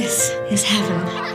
This is heaven.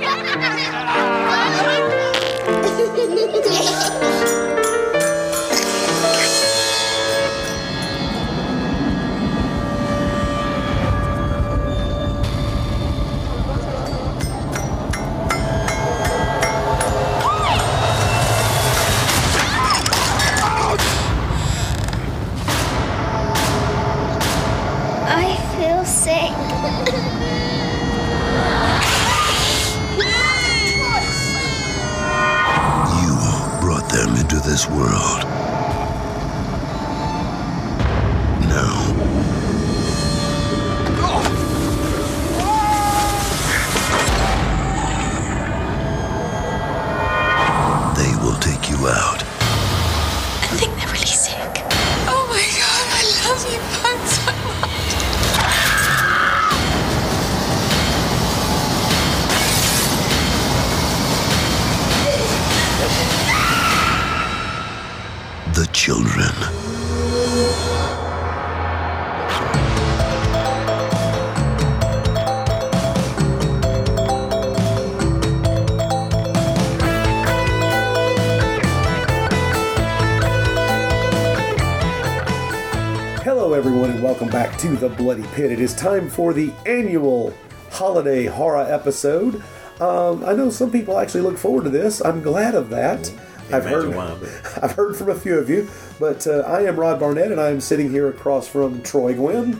To the Bloody Pit. It is time for the annual holiday horror episode. Um, I know some people actually look forward to this. I'm glad of that. I've heard, why, but- I've heard from a few of you, but uh, I am Rod Barnett, and I am sitting here across from Troy Gwynn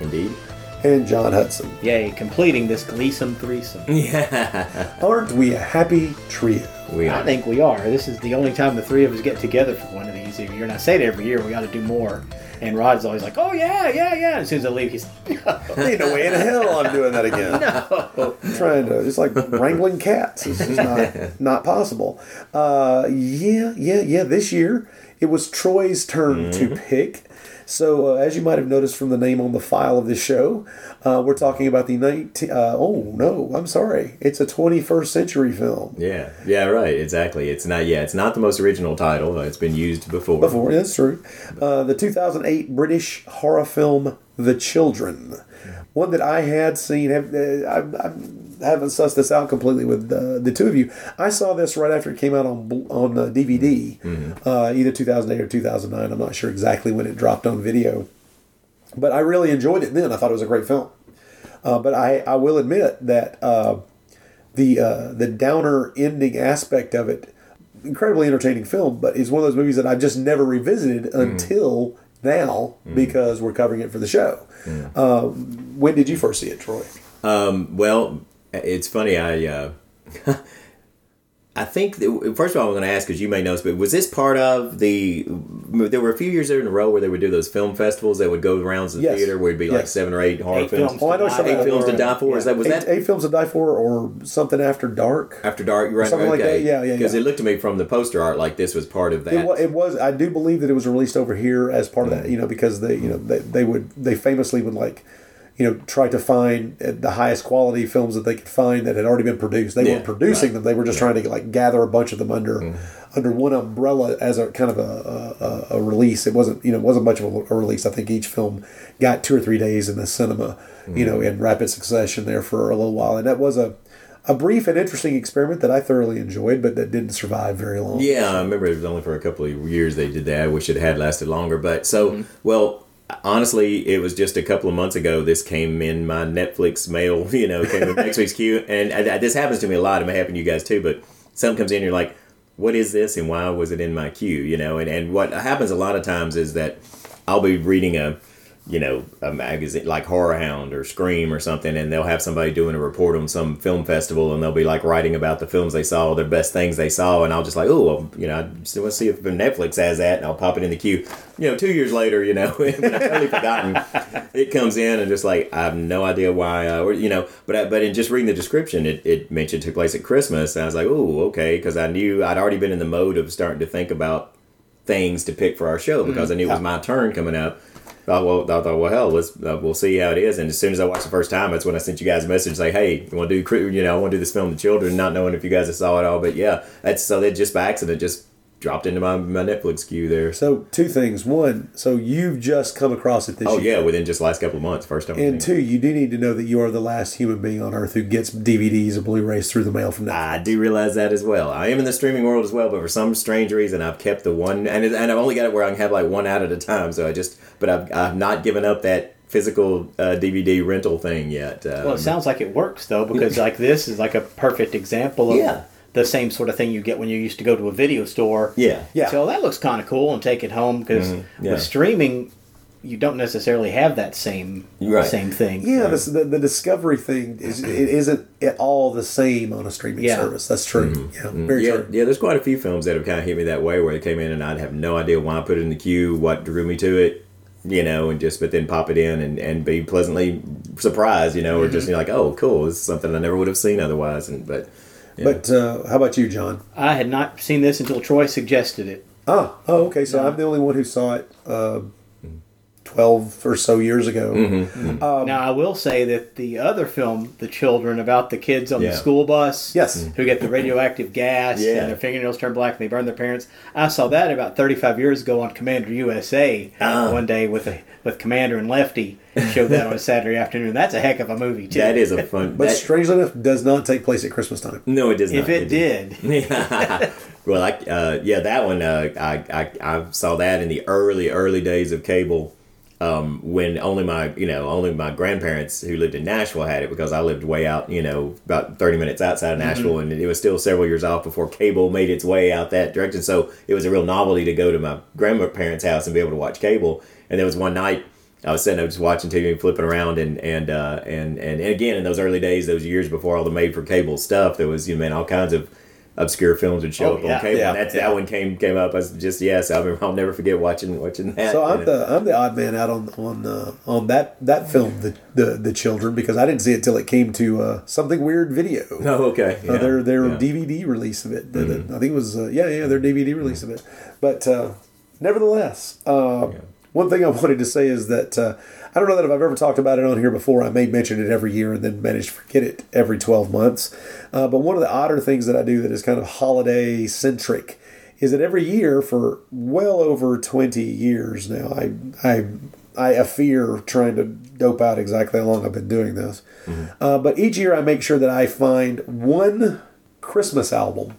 Indeed. and John Hudson. Yay, completing this Gleason threesome. Yeah. Aren't we a happy trio? We are. I think we are. This is the only time the three of us get together for one of these every year. And I say it every year, we got to do more. And Rod's always like, oh, yeah, yeah, yeah. And as soon as I leave, he's, Ain't no way in hell I'm doing that again. no. I'm trying to it's like wrangling cats it's just not not possible uh yeah yeah yeah this year it was troy's turn to pick so uh, as you might have noticed from the name on the file of this show uh, we're talking about the 19 uh, oh no i'm sorry it's a 21st century film Yeah. Yeah. Right. Exactly. It's not. Yeah. It's not the most original title. It's been used before. before that's true uh, the 2008 british horror film the children one that i had seen have, uh, I, I haven't sussed this out completely with uh, the two of you. I saw this right after it came out on on uh, dvd uh, either 2008 or 2009 i'm not sure exactly when it dropped on video but i really enjoyed it then. I thought it was a great film. Uh, but I, I will admit that uh, the uh, the downer ending aspect of it, incredibly entertaining film, but it's one of those movies that I've just never revisited until now because we're covering it for the show. Uh, when did you first see it, Troy? Um, well, it's funny. I uh, I think that, first of all, I'm going to ask because you may know this, but was this part of the? There were a few years there in a row where they would do those film festivals that would go rounds the Yes. therea where it'd be like seven or eight horror Eight films. films. Oh, I know Eight something. Eight films to die for. Is that was eight, that eight films to die for, or something after dark? after dark? Right, something like that. Yeah, yeah, Because yeah. it looked to me from the poster art like this was part of that. It was, it was. I do believe that it was released over here as part of that. Mm. You know, because they, you know, they, they would they famously would like, you know, try to find uh, the highest quality films that they could find that had already been produced. They Yeah, weren't producing right. them. They were just trying to like gather a bunch of them under mm-hmm. under one umbrella as a kind of a, a, a release. It wasn't you know it wasn't much of a, a release. I think each film got two or three days in the cinema, you know, mm-hmm. in rapid succession there for a little while, and that was a. A brief and interesting experiment that I thoroughly enjoyed, but that didn't survive very long. Yeah, I remember it was only for a couple of years they did that. I wish it had lasted longer. But so, mm-hmm. well, honestly, it was just a couple of months ago. This came in my Netflix mail. You know, came in next week's queue, and I, I- this happens to me a lot. It may happen to you guys too. But something comes in, you're like, "What is this? And why was it in my queue?" You know, and and what happens a lot of times is that I'll be reading a you know, a magazine like Horror Hound or Scream or something, and they'll have somebody doing a report on some film festival, and they'll be like writing about the films they saw, their best things they saw, and I'll just like, oh, well, you know, I just want to see if Netflix has that, and I'll pop it in the queue. You know, two years later, you know, I've totally forgotten, it comes in, and just like I have no idea why, uh, or you know, but I, but in just reading the description, it, it mentioned it took place at Christmas, and I was like, oh, okay, because I knew I'd already been in the mode of starting to think about things to pick for our show because I knew it was my turn coming up. Thought, well, I thought, well, hell, let's uh, we'll see how it is. And as soon as I watched the first time, that's when I sent you guys a message like, hey, you want to do, you know, I want to do this film, The Children, not knowing if you guys saw it all. But yeah, that's so that just by accident just dropped into my, my Netflix queue there. So two things. One, so you've just come across it this oh year. yeah, within just the last couple of months, first time. And two, you do need to know that you are the last human being on earth who gets DVDs or Blu-rays through the mail from Netflix. I do realize that as well. I am in the streaming world as well, but for some strange reason, I've kept the one, and it, and I've only got it where I can have like one out at a time. So I just, but I've I've not given up that physical uh, DVD rental thing yet. Um, Well, it sounds like it works though, because like this is like a perfect example of Yeah. The same sort of thing you get when you used to go to a video store. yeah, Yeah. So oh, that looks kind of cool and take it home because Mm-hmm. yeah. with streaming, you don't necessarily have that same Right. same thing. Yeah, this, the the discovery thing is it isn't at all the same on a streaming Yeah. service. That's true. Mm-hmm. Yeah, mm-hmm. very yeah, true. yeah. There's quite a few films that have kind of hit me that way, where they came in and I'd have no idea why I put it in the queue, what drew me to it, you know, and just but then pop it in and, and be pleasantly surprised, you know, or just mm-hmm. you know, like, oh, cool, this is something I never would have seen otherwise. And but yeah. But uh, how about you, John? I had not seen this until Troy suggested it. Ah, oh, okay. So I'm the only one who saw it uh, twelve or so years ago. Mm-hmm. Um, now I will say that the other film, The Children, about the kids on Yeah. the school bus, Yes. who get the radioactive gas Yeah. and their fingernails turn black and they burn their parents. I saw that about 35 years ago on Commander USA Ah. one day with a, with Commander and Lefty. Showed that on a Saturday afternoon. That's a heck of a movie too. that is a fun. But that- strangely enough, does not take place at Christmas time. no, it does not. if it did, well, I uh, yeah, that one uh, I, I I saw that in the early early days of cable. Um, when only my you know only my grandparents who lived in Nashville had it because I lived way out you know about thirty minutes outside of Nashville and it was still several years off before cable made its way out that direction. So it was a real novelty to go to my grandparents' house and be able to watch cable. And there was one night I was sitting there just watching TV and flipping around and and uh, and, and and again in those early days, those years before all the made for cable stuff, there was you know man all kinds of obscure films would show Oh, up yeah, on cable. yeah, and that's, yeah. that one came came up. I was just yes, I remember, I'll never forget watching watching that. So I'm the I'm the odd man out on on uh, on that that film, the, the the children, because I didn't see it till it came to uh, something weird video. oh okay Uh, their their. Mm-hmm. DVD release of it. The- I think it was uh, yeah yeah their DVD release of it. But uh, nevertheless, uh, one thing I wanted to say is that uh, I don't know that if I've ever talked about it on here before. I may mention it every year and then manage to forget it every twelve months. Uh, but one of the odder things that I do that is kind of holiday centric is that every year for well over twenty years now, I I I fear trying to dope out exactly how long I've been doing this. Uh, but each year I make sure that I find one Christmas album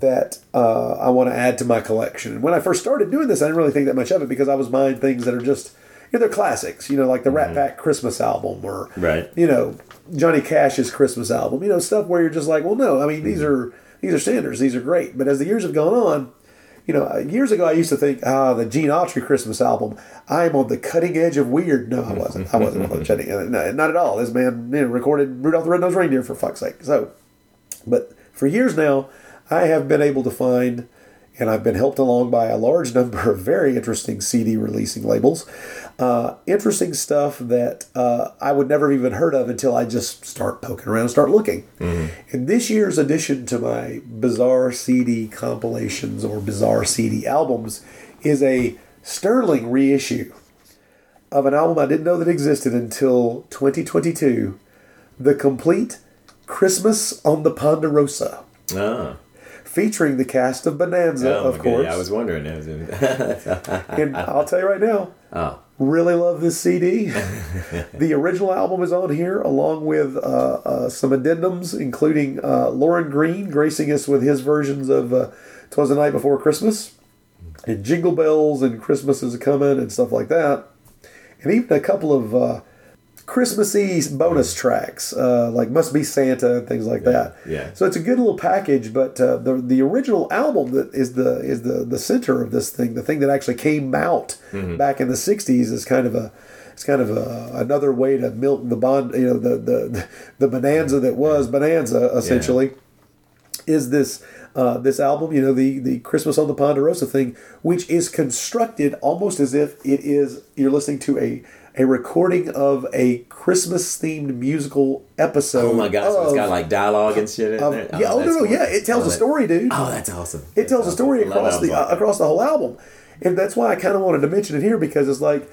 that uh, I want to add to my collection. And when I first started doing this, I didn't really think that much of it because I was buying things that are just, you know, they're classics, you know, like the Rat Pack Christmas album or, Right. you know, Johnny Cash's Christmas album, you know, stuff where you're just like, well, no, I mean, these are these are standards, these are great. But as the years have gone on, you know, years ago I used to think, ah, the Gene Autry Christmas album, I'm on the cutting edge of weird. No, I wasn't. I wasn't on the cutting edge. No, not at all. This man you know, recorded Rudolph the Red-Nosed Reindeer for fuck's sake. So, but for years now, I have been able to find, and I've been helped along by a large number of very interesting CD releasing labels, uh, interesting stuff that uh, I would never have even heard of until I just start poking around and start looking. And this year's addition to my bizarre CD compilations or bizarre CD albums is a sterling reissue of an album I didn't know that existed until 2022 The Complete Christmas on the Ponderosa, Ah. Featuring the cast of Bonanza, Oh, of course. God, I was wondering. That was and I'll tell you right now, oh. really love this CD. the original album is on here, along with uh, uh, some addendums, including uh, Lorne Greene gracing us with his versions of uh, "Twas the Night Before Christmas" and "Jingle Bells" and "Christmas is Coming" and stuff like that, and even a couple of uh, Christmassy bonus tracks, uh, like "Must Be Santa" and things like that. yeah. So it's a good little package, but uh, the the original album that is the is the the center of this thing, the thing that actually came out back in the '60s, is kind of a it's kind of a, another way to milk the bond, you know, the the the bonanza that was bonanza essentially. Is this uh, this album, you know, the the Christmas on the Ponderosa thing, which is constructed almost as if it is you're listening to a a recording of a Christmas themed musical episode. Oh my gosh, so it's got like dialogue and shit in of- there. yeah, oh, no, that's no, cool. yeah, it tells Oh, a story, dude. Oh, that's awesome. It tells a story across the uh, across the whole album, and that's why I kind of wanted to mention it here because it's like,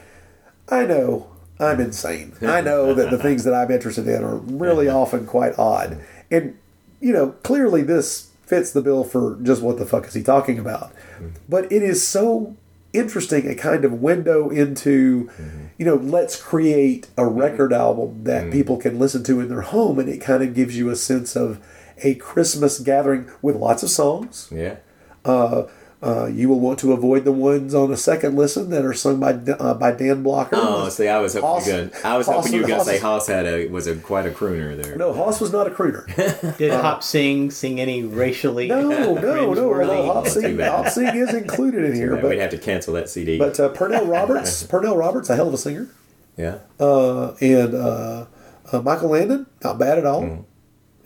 I know I'm insane. I know that the things that I'm interested in are really often quite odd, and you know clearly this fits the bill for just what the fuck is he talking about. Mm-hmm. But it is so interesting, a kind of window into, mm-hmm. you know, let's create a record mm-hmm. album that people can listen to in their home, and it kind of gives you a sense of a Christmas gathering with lots of songs. Yeah. Uh, you will want to avoid the ones on a second listen that are sung by uh, by Dan Blocker. Oh, see, I was hoping Hoss- you were gonna, I was Hoss hoping you were gonna say Hoss- Hoss had a was a quite a crooner there. No, Hoss was not a crooner. Did Hop sing sing any racially? No, no, no. cringeworthy- Although Hop Sing. Hop Sing is included in here, But, We'd have to cancel that CD. but uh, Pernell Roberts, Pernell Roberts, a hell of a singer, yeah. uh, and uh, uh, Michael Landon, not bad at all. Mm-hmm.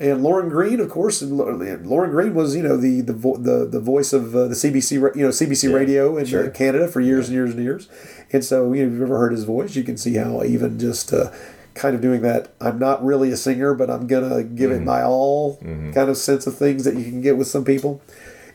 And Lorne Greene, of course, and Lorne Greene was you know the the vo- the, the voice of uh, the CBC you know CBC Yeah, radio in sure. uh, Canada for years and years and years, and so you know, if you've ever heard his voice, you can see how even just uh, kind of doing that. I'm not really a singer, but I'm gonna give Mm-hmm. it my all kind of sense of things that you can get with some people.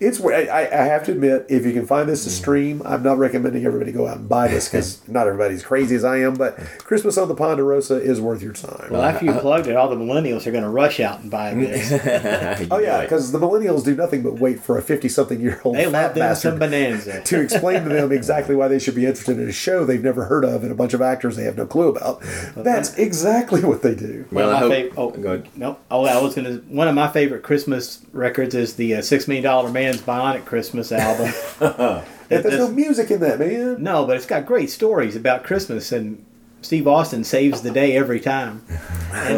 It's where I, I have to admit, if you can find this to Mm-hmm. stream, I'm not recommending everybody go out and buy this because not everybody's crazy as I am. But Christmas on the Ponderosa is worth your time. Well, after you plugged it, all the millennials are going to rush out and buy this. Oh yeah, because the millennials do nothing but wait for a fifty-something-year-old They fat love them bastard some bonanza. to explain to them exactly why they should be interested in a show they've never heard of and a bunch of actors they have no clue about. That's exactly what they do. well, One I of my hope. fav- oh, go ahead. no. Oh, I was gonna. One of my favorite Christmas records is the uh, Six Million Dollar Man's Bionic Christmas album. There's no music in that, man. no, but it's got great stories about Christmas, and Steve Austin saves the day every time.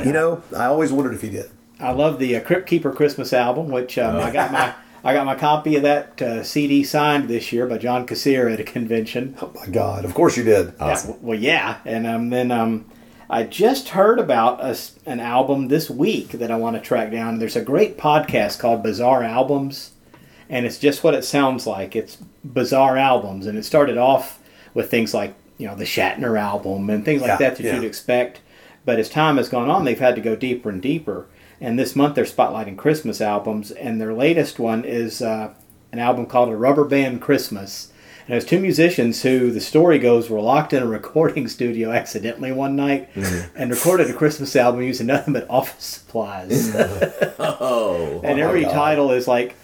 You know, I always wondered if he did. I love the uh, Crypt Keeper Christmas album, which um, I got my I got my copy of that uh, CD signed this year by John Kassir at a convention. Oh my God! Of course you did. Yeah, well, yeah, and um, then um, I just heard about a an album this week that I want to track down. There's a great podcast called Bizarre Albums, and it's just what it sounds like. It's bizarre albums, and it started off with things like you know the Shatner album and things like Yeah, that that yeah. you'd expect. But as time has gone on, they've had to go deeper and deeper. And this month they're spotlighting Christmas albums, and their latest one is uh, an album called A Rubber Band Christmas. And there's two musicians who, the story goes, were locked in a recording studio accidentally one night and recorded a Christmas album using nothing but office supplies. Oh, and every title is like,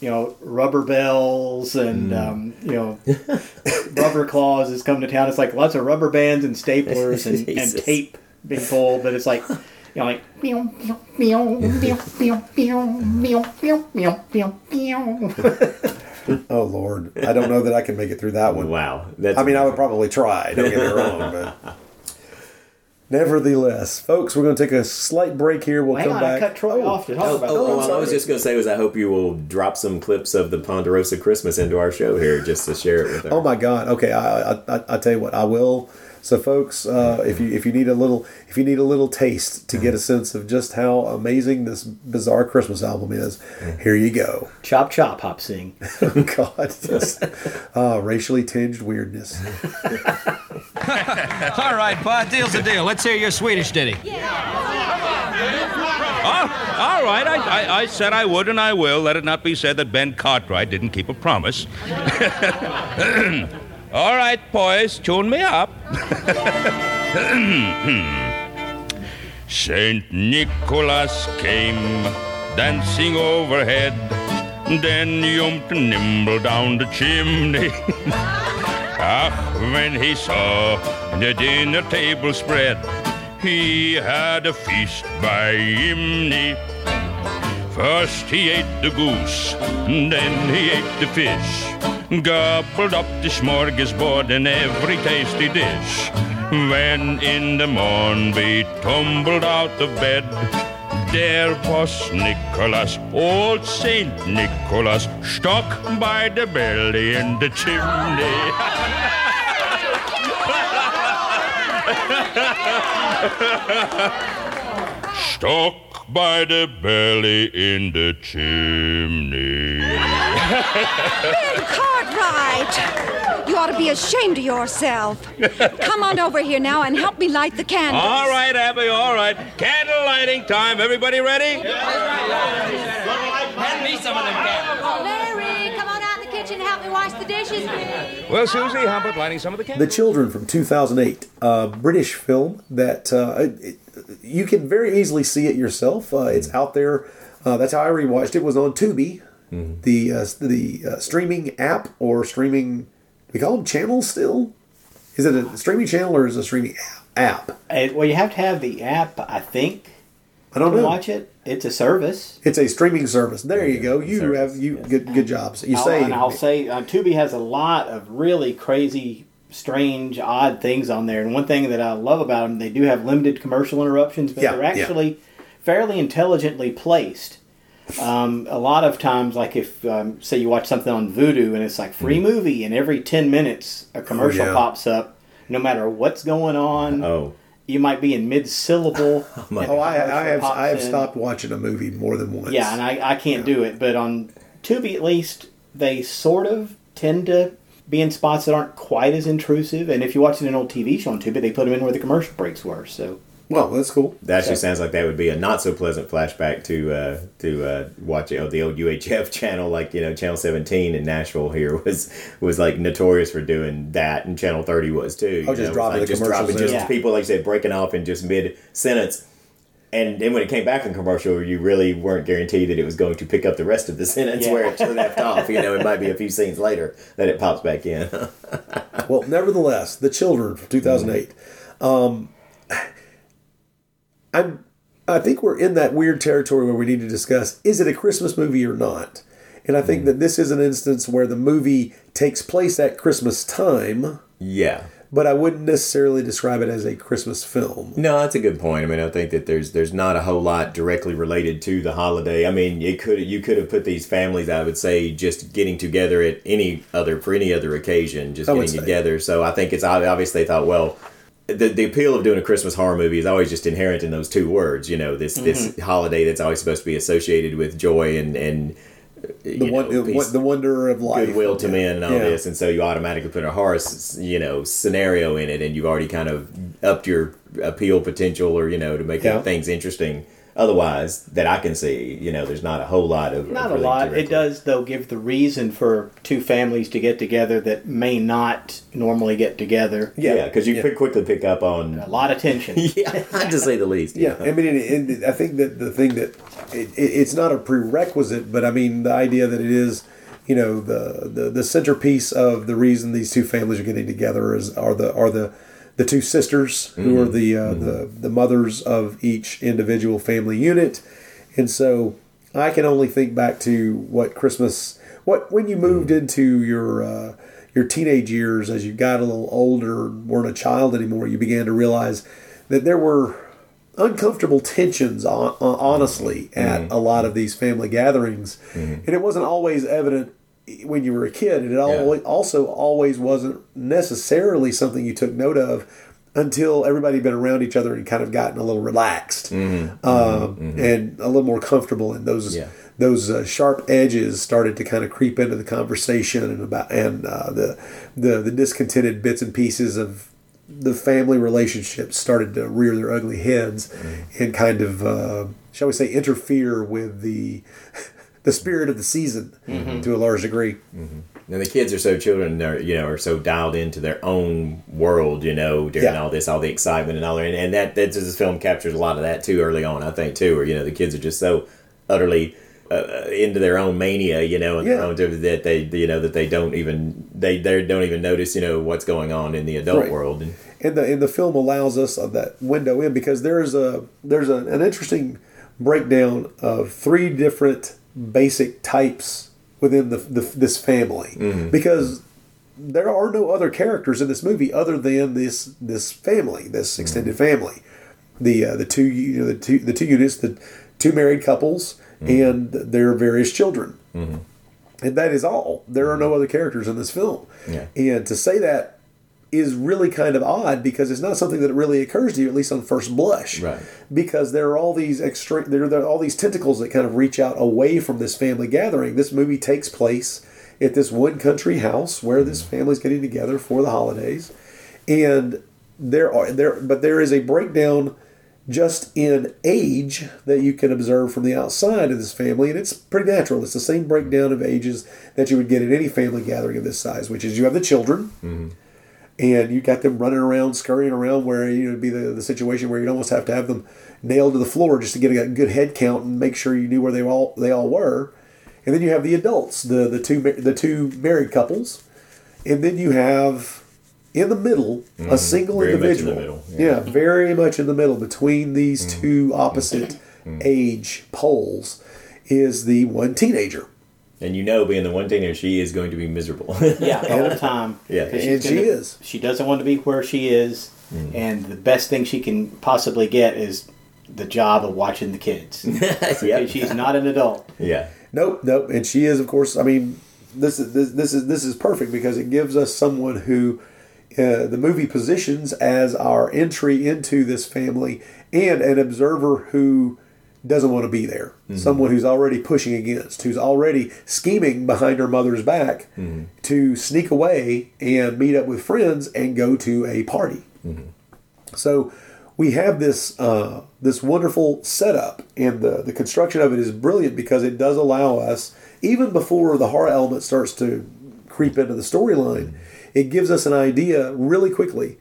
you know, rubber bells and, um, you know, rubber claws has come to town. It's like lots of rubber bands and staplers and, and tape being pulled, but it's like, you know, like, meow, meow, meow, meow, meow, meow, meow, meow, meow, meow, meow. Oh Lord, I don't know that I can make it through that one. wow. That's I mean, I would probably try. Don't get me wrong, but nevertheless, folks, we're going to take a slight break here. We'll Hang come on, I back. cut Troy Oh, off to talk Oh, about oh, that. well, I was just going to say was I hope you will drop some clips of the Ponderosa Christmas into our show here just to share it with oh our Oh my God! Okay, I, I, I, I tell you what, I will. So, folks, uh, if you if you need a little if you need a little taste to get a sense of just how amazing this bizarre Christmas album is, here you go. Chop chop hop sing. Oh God, just uh, racially tinged weirdness. All right, Pa, deal's a deal. Let's hear your Swedish ditty. Oh, all right. I, I, I said I would, and I will. Let it not be said that Ben Cartwright didn't keep a promise. all right, boys, tune me up. Saint Nicholas came dancing overhead, then jumped nimble down the chimney. Ah, when he saw the dinner table spread, he had a feast by chimney. First he ate the goose, then he ate the fish, gobbled up the smorgasbord and every tasty dish. When in the morn we tumbled out of bed, there was Nicholas, old Saint Nicholas, stuck by the belly in the chimney. Stuck by the belly in the chimney. ben Cartwright! You ought to be ashamed of yourself. Come on over here now and help me light the candles. All right, Abby, all right. Candle lighting time. Everybody ready? Hand me some of them candles. Larry, come on out in the kitchen and help me wash the dishes, please. Well, Susie, how about lighting some of the candles? The? Children from 2008, a British film that uh, it, you can very easily see it yourself. Uh, it's out there Uh, that's how I rewatched it. Was on Tubi, Mm-hmm. the uh, the uh, streaming app or streaming. We call them channels still. Is it a streaming channel or is it a streaming app? Uh, well, you have to have the app, I think, I don't to know. watch it. It's a service. It's a streaming service. There you go. You Service, have you yes. good good jobs. You I'll- say and I'll say uh, Tubi has a lot of really crazy, strange, odd things on there. And one thing that I love about them, they do have limited commercial interruptions, but Yeah, they're yeah. actually fairly intelligently placed. Um, a lot of times, like if um, say you watch something on Vudu and it's like free movie, and every ten minutes a commercial yeah. pops up, no matter what's going on. Oh, You might be in mid syllable. Oh, I, I have I have stopped watching a movie more than once. Yeah, and I, I can't do it. But on Tubi, at least, they sort of tend to be in spots that aren't quite as intrusive. And if you're watching an old TV show on Tubi, they put them in where the commercial breaks were. So well, that's cool. That actually sounds like that would be a not so pleasant flashback to uh, to uh, watch oh, the old UHF channel, like you know Channel Seventeen in Nashville here was was like notorious for doing that, and Channel Thirty was too. Oh, just know, dropping like the just commercials dropping just. Yeah. people like you said breaking off in just mid sentence. And then when it came back in commercial, you really weren't guaranteed that it was going to pick up the rest of the sentence Yeah. where it left off. You know, it might be a few scenes later that it pops back in. Well, nevertheless, The Children from 2008. Um, I'm, I think we're in that weird territory where we need to discuss is it a Christmas movie or not? And I think that this is an instance where the movie takes place at Christmas time, yeah. But I wouldn't necessarily describe it as a Christmas film. No, that's a good point. I mean, I think that there's there's not a whole lot directly related to the holiday. I mean, it could you could have put these families, I would say, just getting together at any other for any other occasion, just getting say. together. So I think it's ob- obviously they thought, well, the, the appeal of doing a Christmas horror movie is always just inherent in those two words. You know, this this mm-hmm. holiday that's always supposed to be associated with joy and and The one, the, the wonder of life, goodwill to men and all Yeah. this, and so you automatically put a horror, s- you know, scenario in it, and you've already kind of upped your appeal potential, or you know, to make Yeah. things interesting. Otherwise, that I can see, you know, there's not a whole lot of not of a lot. directly- It does though give the reason for two families to get together that may not normally get together. yeah, because you Yeah. quickly pick up on, A lot of tension. yeah, to say the least. Yeah, I mean, and, and I think that the thing that it, it, it's not a prerequisite, but I mean, the idea that it is, you know, the, the the centerpiece of the reason these two families are getting together is are the are the the two sisters who are the uh, the the mothers of each individual family unit, and so I can only think back to what Christmas, what when you moved into your. Uh, your teenage years, as you got a little older, weren't a child anymore, you began to realize that there were uncomfortable tensions, honestly, at a lot of these family gatherings. And it wasn't always evident when you were a kid. And it al- also always wasn't necessarily something you took note of until everybody had been around each other and kind of gotten a little relaxed um, and a little more comfortable. And those Yeah. those uh, sharp edges started to kind of creep into the conversation and about and uh, the the the discontented bits and pieces of the family relationships started to rear their ugly heads mm-hmm. and kind of uh, shall we say interfere with the the spirit of the season mm-hmm. to a large degree. Mm-hmm. And the kids are so children are you know are so dialed into their own world, you know, during Yeah. all this, all the excitement and all that, and, and that that this film captures a lot of that too early on, I think too, where you know the kids are just so utterly uh, into their own mania, you know, and their own that they you know that they don't even they they don't even notice you know what's going on in the adult Right. world. And, and the and the film allows us of that window in because there's a there's a, an interesting breakdown of three different basic types within the, the this family. Because there are no other characters in this movie other than this this family this extended family. The uh, the two you know the two the two units the two married couples Mm-hmm. and their various children. Mm-hmm. And that is all. There are no other characters in this film. Yeah. and to say that is really kind of odd because it's not something that really occurs to you at least on first blush. Right. because there are all these extra there, there are all these tentacles that kind of reach out away from this family gathering. This movie takes place at this one country house where this mm-hmm. family's getting together for the holidays. And there are there but there is a breakdown just in age that you can observe from the outside of this family and it's pretty natural. It's the same breakdown of ages that you would get at any family gathering of this size which is you have the children mm-hmm. and you got them running around, scurrying around, where you know it'd be the, the situation where you'd almost have to have them nailed to the floor just to get a good head count and make sure you knew where they all they all were. And then you have the adults, the the two the two married couples, and then you have in the middle a single Mm-hmm. Much in the individual. middle, yeah. very much in the middle between these Mm-hmm. two opposite age poles is the one teenager. And you know, being the one teenager, she is going to be miserable. Yeah, all the time. Yeah, And she's she gonna- is. She doesn't want to be where she is, Mm. and the best thing she can possibly get is the job of watching the kids. yeah. She's not an adult. yeah. Nope, nope. And she is, of course. I mean, this is this, this is this is perfect because it gives us someone who uh, the movie positions as our entry into this family and an observer who doesn't want to be there. Someone who's already pushing against, who's already scheming behind her mother's back to sneak away and meet up with friends and go to a party. So we have this uh, this wonderful setup, and the the construction of it is brilliant because it does allow us, even before the horror element starts to creep into the storyline, it gives us an idea really quickly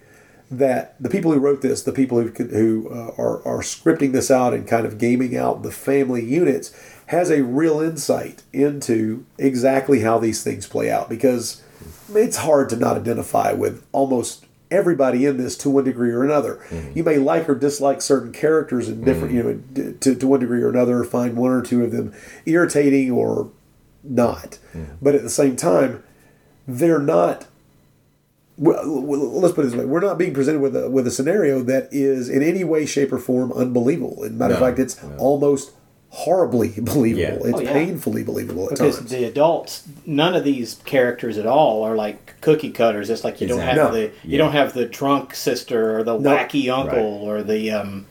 that the people who wrote this, the people who who uh, are are scripting this out and kind of gaming out the family units, has a real insight into exactly how these things play out because it's hard to not identify with almost everybody in this to one degree or another. Mm-hmm. You may like or dislike certain characters in different, you mm-hmm. know, d- to, to one degree or another, find one or two of them irritating or not. Mm-hmm. But at the same time, they're not. Well, well, let's put it this way: we're not being presented with a with a scenario that is in any way, shape, or form unbelievable. As a matter of No, fact, it's almost horribly believable. Yeah. It's Oh, yeah. painfully believable at Because times. the adults, none of these characters at all are like cookie cutters. It's like you don't have No. the you Yeah. don't have the drunk sister or the No. wacky uncle or the um,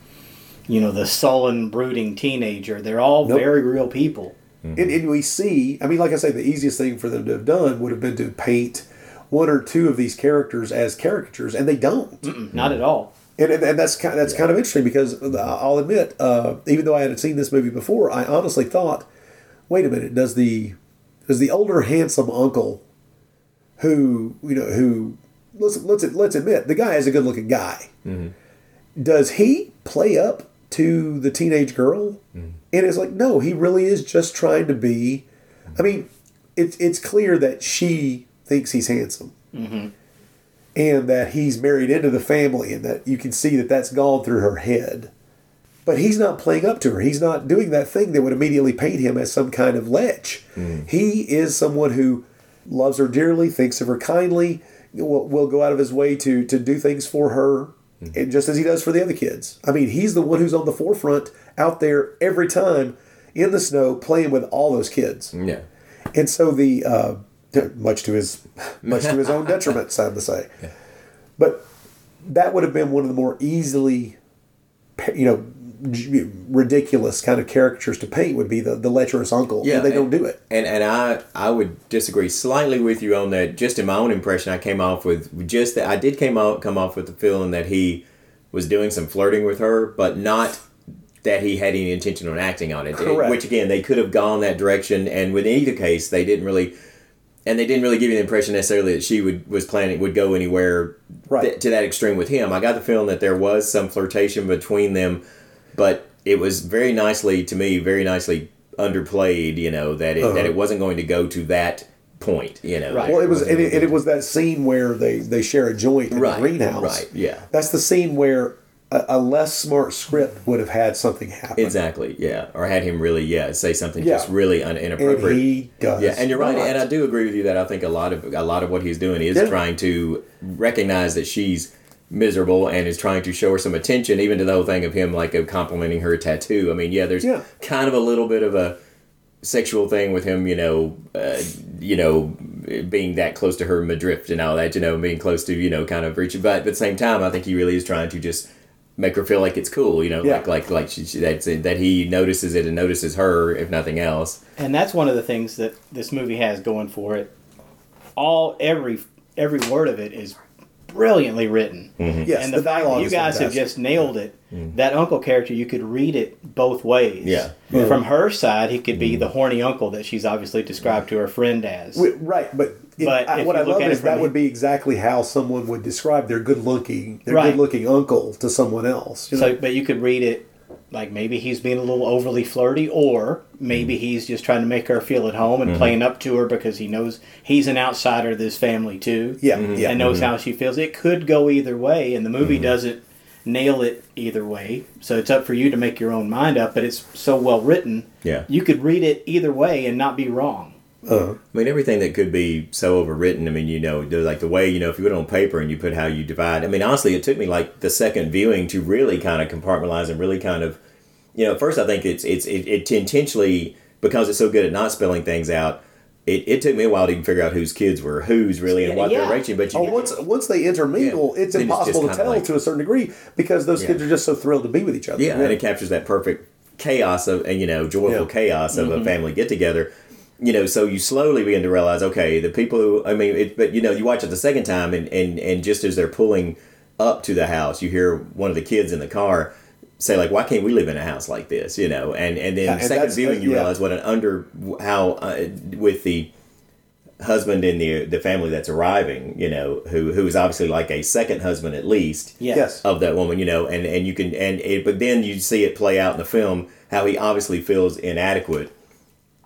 you know the sullen brooding teenager. They're all Nope. very real people. And, and we see, I mean, like I say, the easiest thing for them to have done would have been to paint one or two of these characters as caricatures, and they don't. Not at all. And, and, and that's kind that's kind of interesting because uh, I'll admit, uh, even though I hadn't seen this movie before, I honestly thought, wait a minute, does the does the older handsome uncle, who you know, who let's let's let's admit the guy is a good looking guy, mm-hmm. does he play up to the teenage girl? Mm-hmm. And it's like, no, he really is just trying to be. I mean, it's it's clear that she thinks he's handsome mm-hmm. and that he's married into the family and that you can see that that's gone through her head. But he's not playing up to her. He's not doing that thing that would immediately paint him as some kind of lech. Mm. He is someone who loves her dearly, thinks of her kindly, will, will go out of his way to to do things for her, mm-hmm. and just as he does for the other kids. I mean, he's the one who's on the forefront out there every time in the snow playing with all those kids. Yeah. And so the uh, much to his much to his own detriment, sad to say. But that would have been one of the more easily, you know, ridiculous kind of caricatures to paint. Would be the the lecherous uncle. Yeah, they don't do it. And and I I would disagree slightly with you on that. Just in my own impression, I came off with just that I did came out come off with the feeling that he was doing some flirting with her, but not that he had any intention on acting on it. Eh, Correct. Which again, they could have gone that direction, and with either case, they didn't really. And they didn't really give you the impression necessarily that she would was planning would go anywhere Right. th- to that extreme with him. I got the feeling that there was some flirtation between them, but it was very nicely to me, very nicely underplayed. You know that it that uh-huh. it wasn't going to go to that point. You know, Right. Well, it was, and it, and it was that scene where they they share a joint in Right, the greenhouse. right, yeah. That's the scene where a, a less smart script would have had something happen. Exactly. Yeah. Or had him really, yeah, say something Yeah. just really un- inappropriate. And he does Yeah, and you're right. not. And I do agree with you that I think a lot of a lot of what he's doing is Yeah. trying to recognize that she's miserable and is trying to show her some attention, even to the whole thing of him like complimenting her tattoo. I mean, yeah, there's Yeah. kind of a little bit of a sexual thing with him, you know, uh, you know, being that close to her midriff and all that, you know, being close to, you know, kind of reaching. But at the same time, I think he really is trying to just make her feel like it's cool, you know, Yeah. like like like she, she, that's that he notices it and notices her, if nothing else. And that's one of the things that this movie has going for it. All every every word of it is brilliantly written. Mm-hmm. Yes, and the the, fact that dialogue you is guys have just nailed it. Mm-hmm. That uncle character, you could read it both ways. Yeah. From her side, he could be the mm-hmm. horny uncle that she's obviously described to her friend as. Wi- Right, but, it- But I, if what you I look love at it is from that the- would be exactly how someone would describe their good looking, their Right. good looking uncle to someone else. You know? So, but you could read it like maybe he's being a little overly flirty, or maybe he's just trying to make her feel at home and playing up to her because he knows he's an outsider of this family too. Yeah, Mhm. yeah. and knows how she feels. It could go either way, and the movie Mm-hmm. doesn't nail it either way. So it's up for you to make your own mind up. But it's so well written. Yeah. you could read it either way and not be wrong. Uh, I mean, everything that could be so overwritten. I mean, you know, like the way you know, if you put it on paper and you put how you divide. I mean, honestly, it took me like the second viewing to really kind of compartmentalize and really kind of, you know, at first I think it's it's it, it intentionally because it's so good at not spelling things out. It, it took me a while to even figure out whose kids were whose really and what Yeah. they're reaching. But you, oh, once once they intermingle, Yeah. it's Then it's impossible to tell like- to a certain degree because those kids are just so thrilled to be with each other. Yeah, and it captures that perfect chaos of and you know joyful Yeah. chaos of Mm-hmm. a family get together. You know, so you slowly begin to realize, okay, the people who I mean, it, but you know, you watch it the second time, and and and just as they're pulling up to the house, you hear one of the kids in the car say like, "Why can't we live in a house like this?" You know, and and then Yeah, and second that's- viewing, you yeah. realize what an under how uh, with the husband in the the family that's arriving, you know, who who is obviously like a second husband at least Yes. Yes. of that woman, you know, and and you can and it, but then you see it play out in the film how he obviously feels inadequate,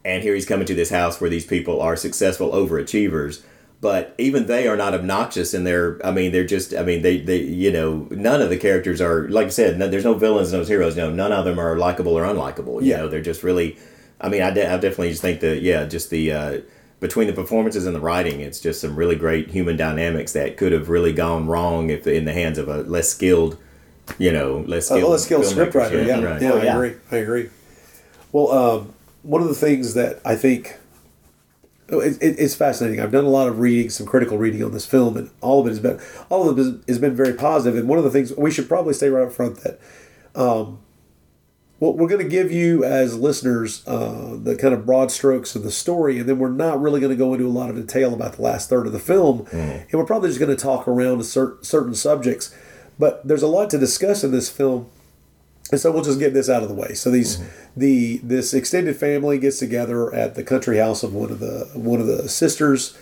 and here he's coming to this house where these people are successful overachievers, but even they are not obnoxious and they're I mean they're just I mean they they you know none of the characters are like I said no, there's no villains no heroes no none of them are likable or unlikable you Yeah. know they're just really I mean I, de- I definitely just think that yeah just the uh, between the performances and the writing it's just some really great human dynamics that could have really gone wrong if in the hands of a less skilled you know less Uh, skilled, let's skilled filmmaker. scriptwriter. Yeah, right. yeah, Oh, I yeah. agree. I agree. Well, um, one of the things that I think oh, it, it, it's fascinating. I've done a lot of reading, some critical reading on this film, and all of it has been all of it has- been very positive. And one of the things we should probably say right up front that. Um, well, we're going to give you as listeners uh, the kind of broad strokes of the story, and then we're not really going to go into a lot of detail about the last third of the film, and we're probably just going to talk around a cer- certain subjects. But there's a lot to discuss in this film, and so we'll just get this out of the way. So these the this extended family gets together at the country house of one of the one of the sisters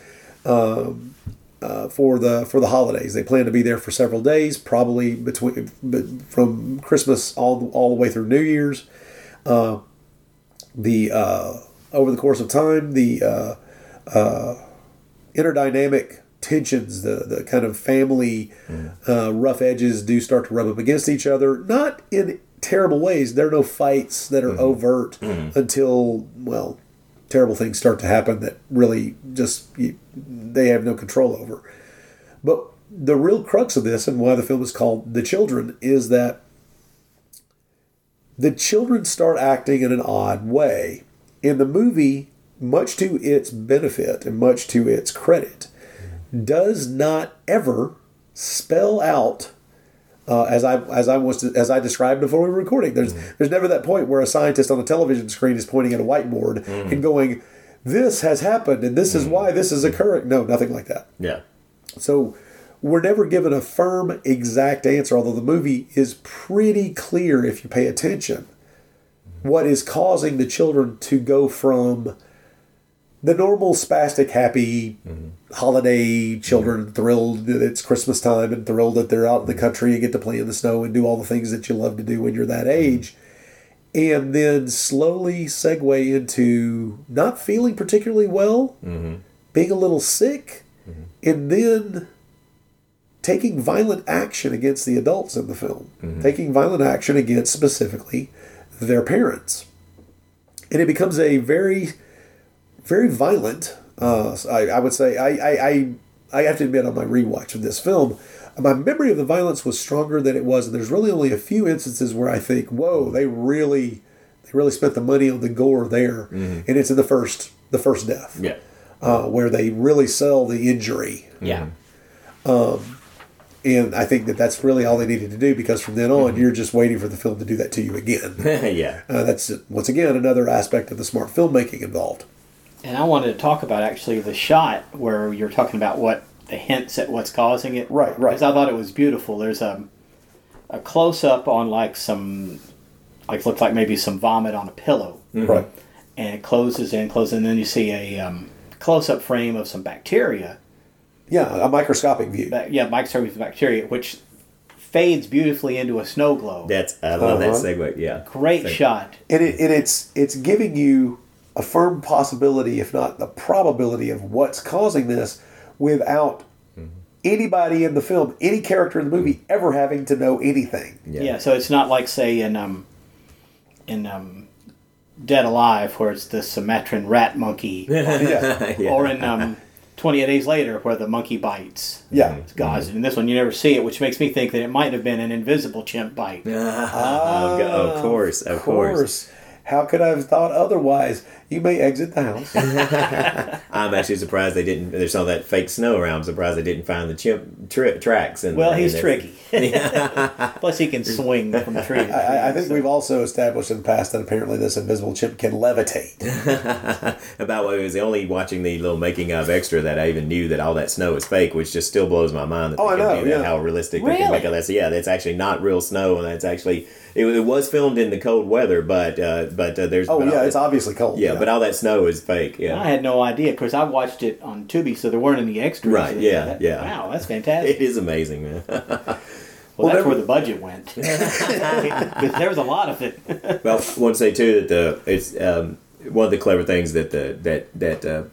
um, uh, for the for the holidays. They plan to be there for several days, probably between but from Christmas all all the way through New Year's. Uh, the uh, over the course of time, the uh, uh, interdynamic tensions, the the kind of family uh, rough edges do start to rub up against each other. Not in terrible ways. There are no fights that are mm-hmm. overt mm-hmm. until well, terrible things start to happen that really just you, they have no control over. But the real crux of this and why the film is called The Children is that the children start acting in an odd way. In the movie, much to its benefit and much to its credit, does not ever spell out uh, as I as I was as I described before we were recording. There's mm-hmm. there's never that point where a scientist on a television screen is pointing at a whiteboard mm-hmm. and going, "This has happened and this is mm-hmm. why this is occurring." No, nothing like that. yeah So we're never given a firm, exact answer, although the movie is pretty clear if you pay attention what is causing the children to go from the normal spastic, happy mm-hmm. holiday mm-hmm. children thrilled that it's Christmas time and thrilled that they're out in the mm-hmm. country and get to play in the snow and do all the things that you love to do when you're that age. And then slowly segue into not feeling particularly well, being a little sick, and then taking violent action against the adults in the film, taking violent action against specifically their parents. And it becomes a very, very violent. Uh, I, I would say I, I, I I have to admit on my rewatch of this film, my memory of the violence was stronger than it was, and there's really only a few instances where I think, whoa, they really they really spent the money on the gore there, and it's in the first the first death, yeah uh, where they really sell the injury. Yeah. Um, And I think that that's really all they needed to do because from then on, you're just waiting for the film to do that to you again. yeah Uh, that's once again another aspect of the smart filmmaking involved. And I wanted to talk about actually the shot where you're talking about what the hints at what's causing it. Right, right. Because I thought it was beautiful. There's a a close up on like some like looks like maybe some vomit on a pillow, Right. and it closes in, closes, and then you see a um, close up frame of some bacteria. Yeah, a microscopic view. Ba- yeah, microscopic bacteria, which fades beautifully into a snow globe. That's I love that Uh-huh. segue. Yeah, Great Thank- shot. and it and it's it's giving you a firm possibility, if not the probability, of what's causing this, without anybody in the film, any character in the movie, ever having to know anything. Yeah. so it's not like say in um in um Dead Alive where it's the Sumatran rat monkey, Yeah, Yeah. or in um Twenty Eight Days Later where the monkey bites. yeah. It's Gauze. In this one, you never see it, which makes me think that it might have been an invisible chimp bite. Oh, go- of course, of, Of course. course. How could I have thought otherwise? You may exit the house. I'm actually surprised they didn't. There's all that fake snow around. I'm surprised they didn't find the chimp tri- tracks. And Well, he's that's- tricky. Plus, he can swing from tree to tree. I, I think we've also established in the past that apparently this invisible chimp can levitate. About what it was only watching the little making of extra that I even knew that all that snow is fake, which just still blows my mind. That Oh, they I can know, do that, yeah. How realistic they can make it. That's yeah, that's actually not real snow, and that's actually it, it was filmed in the cold weather, but uh, but uh, there's Oh yeah, it's obviously cold. yeah, but all that snow is fake. Yeah, I had no idea because I watched it on Tubi, so there weren't any extras. Right, yeah, That- yeah. Wow, that's fantastic. it is amazing, man. Well, that's where the budget went. there was a lot of it. Well, I want to say too that the it's um, one of the clever things that the that that uh,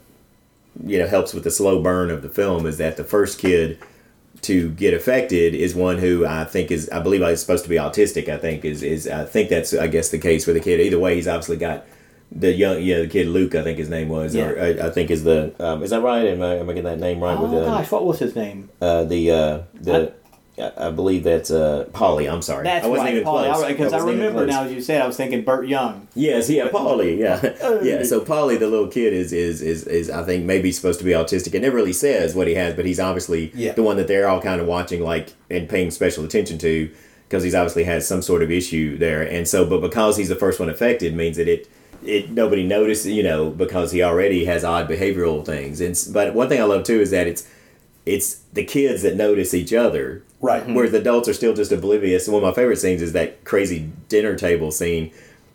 you know helps with the slow burn of the film is that the first kid to get affected is one who I think is I believe is supposed to be autistic. I think is is I think that's I guess the case for the kid. Either way, he's obviously got the young yeah the kid Luke I think his name was or I, I think is the um, is that right? Am I, am I getting that name right? Oh with uh, gosh, what was his name? uh, the uh, the. I, I believe that's uh, Polly. I'm sorry. That's I wasn't right, even Paul. close. Because I, wasn't remember now, as you said, I was thinking Burt Young. Yes, yeah, Polly, yeah, yeah. So Polly, the little kid, is is is is I think maybe supposed to be autistic. It never really says what he has, but he's obviously Yeah. the one that they're all kind of watching, like and paying special attention to, because he's obviously has some sort of issue there. And so, but because he's the first one affected, means that it it nobody noticed, you know, because he already has odd behavioral things. And but one thing I love too is that it's it's the kids that notice each other Right. where the adults are still just oblivious. And one of my favorite scenes is that crazy dinner table scene.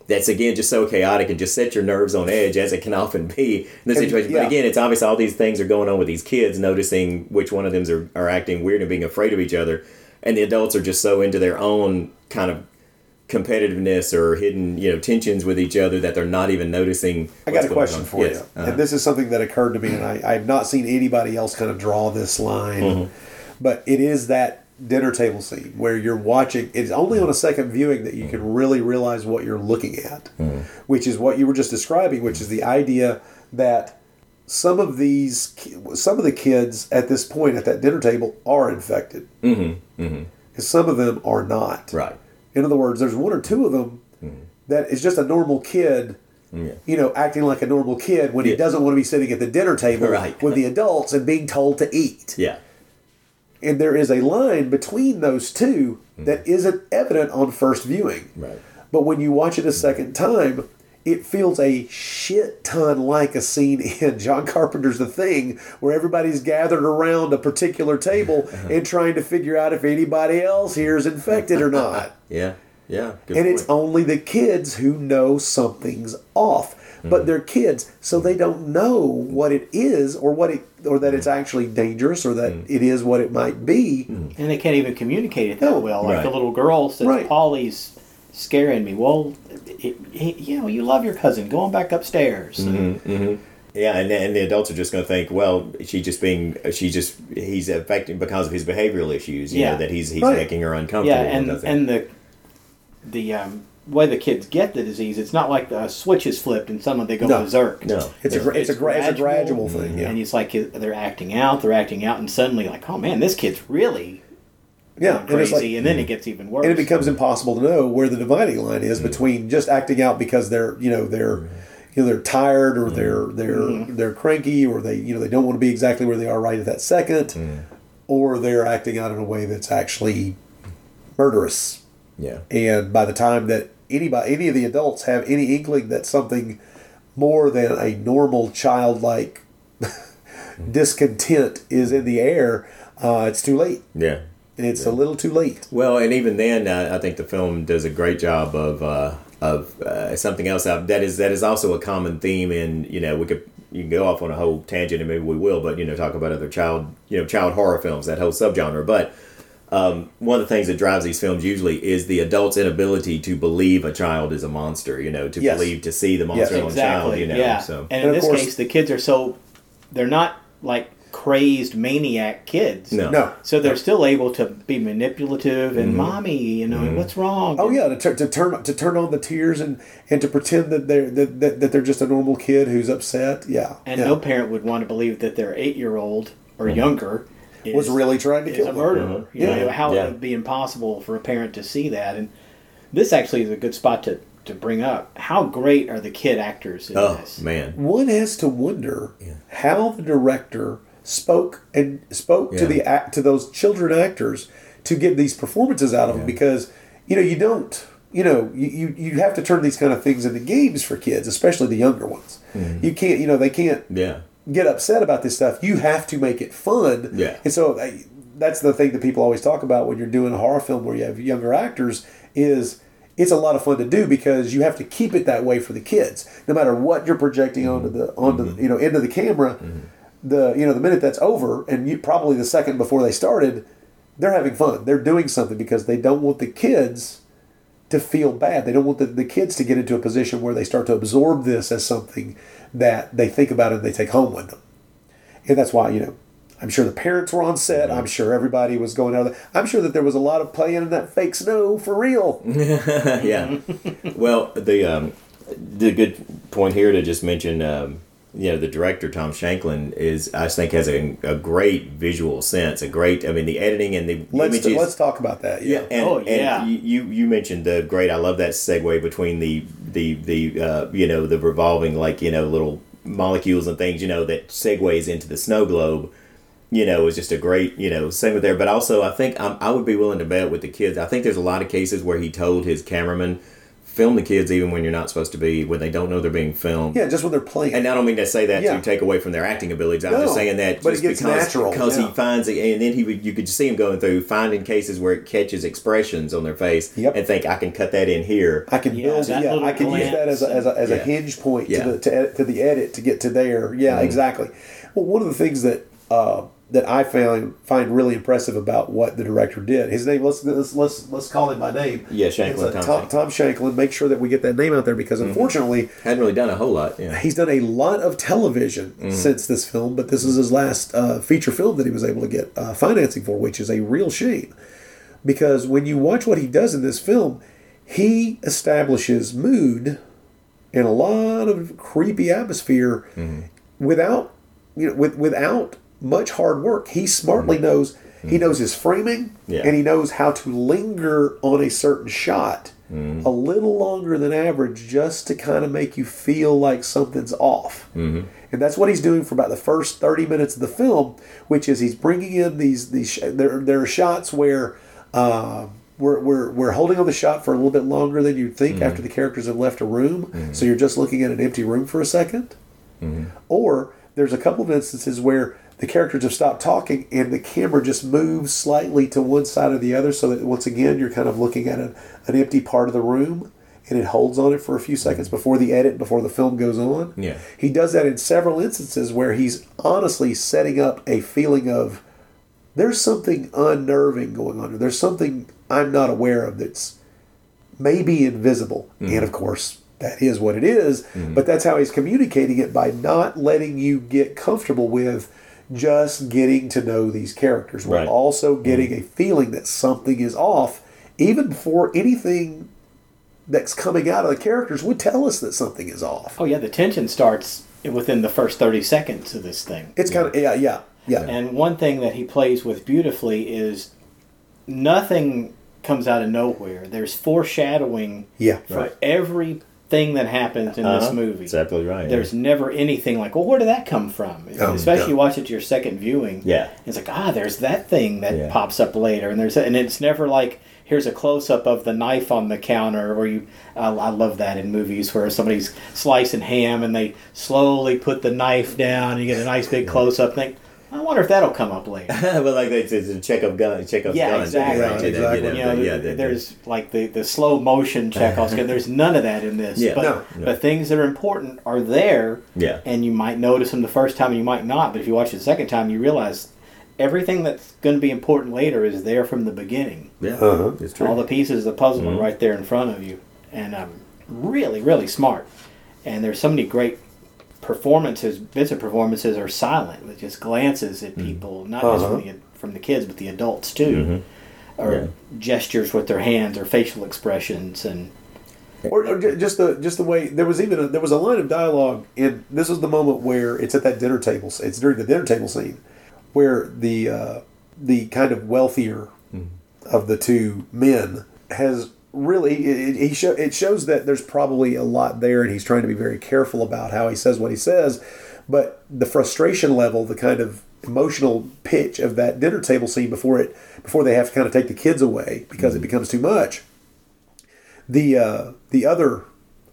That's again just so chaotic and just set your nerves on edge as it can often be in this And, situation. yeah. But again, it's obvious all these things are going on with these kids, noticing which one of them are, are acting weird and being afraid of each other, and the adults are just so into their own kind of competitiveness or hidden you know tensions with each other that they're not even noticing. I got a question on. for Yes. you. Uh-huh. And this is something that occurred to me, and I, I have not seen anybody else kind of draw this line. Mm-hmm. But it is that dinner table scene where you're watching. It's only on a second viewing that you can really realize what you're looking at, Mm-hmm. which is what you were just describing, which is the idea that some of these, some of the kids at this point at that dinner table are infected. Mm-hmm. Mm-hmm. Some of them are not. Right. In other words, there's one or two of them mm-hmm. that is just a normal kid, you know, acting like a normal kid when he doesn't want to be sitting at the dinner table Right. with the adults and being told to eat. Yeah. And there is a line between those two that mm-hmm. isn't evident on first viewing. Right. But when you watch it a second time, it feels a shit ton like a scene in John Carpenter's The Thing, where everybody's gathered around a particular table and trying to figure out if anybody else here is infected or not. Yeah. Yeah. Good and it's only the kids who know something's off but mm-hmm. they're kids so they don't know what it is or what it or that it's mm-hmm. actually dangerous or that mm. it is what it might be mm. And they can't even communicate it that No. well. Like Right. the little girl says, Right. Paulie's scaring me. Well, it, it, you know, you love your cousin. Go on back upstairs. Yeah, and, and the adults are just going to think, well, she's just being, she's just, he's affecting because of his behavioral issues. You Yeah. know that he's he's Right. making her uncomfortable. Yeah, and doesn't- and the the um, way the kids get the disease, it's not like the switch is flipped and suddenly they go No. berserk. no, it's a gra- it's a, gra- it's a gradual thing yeah And it's like they're acting out, they're acting out, and suddenly like, oh man, this kid's really yeah going and it's crazy, like and then it gets even worse. and it becomes impossible to know where the dividing line is mm-hmm. between just acting out because they're you know they're you know they're tired or they're mm-hmm. they're mm-hmm. they're cranky or they you know they don't want to be exactly where they are right at that second or they're acting out in a way that's actually murderous. Yeah, and by the time that anybody any of the adults have any inkling that something more than a normal childlike discontent is in the air, uh, it's too late. Yeah. It's a little too late. Well, and even then, uh, I think the film does a great job of uh, of uh, something else out that is that is also a common theme in you know we could you can go off on a whole tangent and maybe we will, but you know talk about other child you know child horror films that whole subgenre. But um, one of the things that drives these films usually is the adult's inability to believe a child is a monster. You know, to Yes. believe to see the monster on a child. You know, yeah. so And And in of this course- case, the kids are so they're not like crazed maniac kids. no, No. So they're still able to be manipulative and mm-hmm. mommy, you know, mm-hmm. what's wrong? Oh yeah, to, tur- to turn to turn on the tears and and to pretend that they're that, that, that they're just a normal kid who's upset. Yeah, And yeah. no parent would want to believe that their eight year old or mm-hmm. younger is, was really trying to is kill a them. murderer. Uh-huh. You Yeah. know, how Yeah. it would be impossible for a parent to see that. And this actually is a good spot to, to bring up. How great are the kid actors in oh this? man, One has to wonder how the director spoke and spoke to the act to those children actors to get these performances out of them because you know you don't you know you, you, you have to turn these kind of things into games for kids especially the younger ones Mm-hmm. you can't you know they can't yeah, get upset about this stuff. You have to make it fun. Yeah. And so that's the thing that people always talk about when you're doing a horror film where you have younger actors is it's a lot of fun to do because you have to keep it that way for the kids. No matter what you're projecting onto mm-hmm. the onto the, mm-hmm. you know into the camera, mm-hmm. The you know the minute that's over and you probably the second before they started, they're having fun. They're doing something because they don't want the kids to feel bad. They don't want the, the kids to get into a position where they start to absorb this as something that they think about and they take home with them. And that's why, you know, I'm sure the parents were on set. I'm sure everybody was going out. There. I'm sure that there was a lot of playing in that fake snow for real. yeah. well, the um, the good point here to just mention, um, you know, the director Tom Shankland is, I think, has a, a great visual sense. A great, I mean, the editing and the Let's images. let's talk about that. Yeah. and, Oh, yeah. And you, you you mentioned the great. I love that segue between the the the uh, you know the revolving like you know little molecules and things you know that segues into the snow globe. You know, is just a great you know segment there. But also, I think I'm, I would be willing to bet with the kids. I think there's a lot of cases where he told his cameraman film the kids even when you're not supposed to be when they don't know they're being filmed. Yeah, just when they're playing. And I don't mean to say that Yeah. to take away from their acting abilities. I'm No, just saying that but it just gets because, natural, because yeah. he finds it, and then he would you could see him going through finding cases where it catches expressions on their face Yep. and think I can cut that in here. I can Yeah, build. that Yeah, I can use that as a, as a, as a hinge point Yeah. to the to, ed- to the edit to get to there. Yeah, Mm-hmm. exactly. Well, one of the things that uh, that I found find really impressive about what the director did. His name. Let's let's let's, let's call him by name. Yeah, Shankland, Tom Tom, Shankland. Tom Shankland. Make sure that we get that name out there because unfortunately. Hadn't really done a whole lot. Yeah. He's done a lot of television Mm-hmm. since this film, but this is his last uh, feature film that he was able to get uh, financing for, which is a real shame. Because when you watch what he does in this film, he establishes mood and a lot of creepy atmosphere without you know with without much hard work. He smartly mm-hmm. knows he mm-hmm. knows his framing Yeah. and he knows how to linger on a certain shot mm-hmm. a little longer than average just to kind of make you feel like something's off. And that's what he's doing for about the first 30 minutes of the film, which is he's bringing in these these there there are shots where uh, we're, we're, we're holding on the shot for a little bit longer than you'd think after the characters have left a room. So you're just looking at an empty room for a 2nd Or there's a couple of instances where the characters have stopped talking and the camera just moves slightly to one side or the other so that once again you're kind of looking at an, an empty part of the room and it holds on it for a few seconds before the edit, before the film goes on. Yeah. He does that in several instances where he's honestly setting up a feeling of there's something unnerving going on. There's something I'm not aware of that's maybe invisible. And mm-hmm. of course, that is what it is, mm-hmm. But that's how he's communicating it by not letting you get comfortable with just getting to know these characters while Right. also getting mm-hmm. a feeling that something is off, even before anything that's coming out of the characters would tell us that something is off. Oh yeah, the tension starts within the first thirty seconds of this thing. It's kind of yeah, yeah, yeah. And one thing that he plays with beautifully is nothing comes out of nowhere. There's foreshadowing Yeah. for everything thing that happens in this Uh-huh. movie. Exactly right. There's never anything like, well, where did that come from? Oh, Especially yeah. you watch it to your second viewing. Yeah. It's like, ah, there's that thing that Yeah. pops up later, and there's and it's never like here's a close up of the knife on the counter, or you. I I love that in movies where somebody's slicing ham and they slowly put the knife down, and you get a nice big close up. Think, I wonder if that'll come up later. but like it's, it's a Chekhov gun, Chekhov's Yeah, guns. exactly. Right, Yeah, exactly. You know, you know, but yeah, the- the- there's like the, the slow motion Chekhov's gun. There's none of that in this. Yeah. But No. the things that are important are there. Yeah. And you might notice them the first time and you might not. But if you watch it the second time, you realize everything that's going to be important later is there from the beginning. yeah, Uh-huh. it's true. All the pieces of the puzzle Mm-hmm. are right there in front of you. And um, really, really smart. And there's so many great performances. Bits of performances are silent with just glances at people, not just from the, from the kids, but the adults too. Or Mm-hmm. Yeah. gestures with their hands or facial expressions. And or, or just the just the way there was even a, there was a line of dialogue in this was the moment where it's at that dinner table it's during the dinner table scene where the uh, the kind of wealthier of the two men has really it, show, it shows that there's probably a lot there and he's trying to be very careful about how he says what he says. But the frustration level the kind of emotional pitch of that dinner table scene before it before they have to kind of take the kids away because it becomes too much. The uh, the other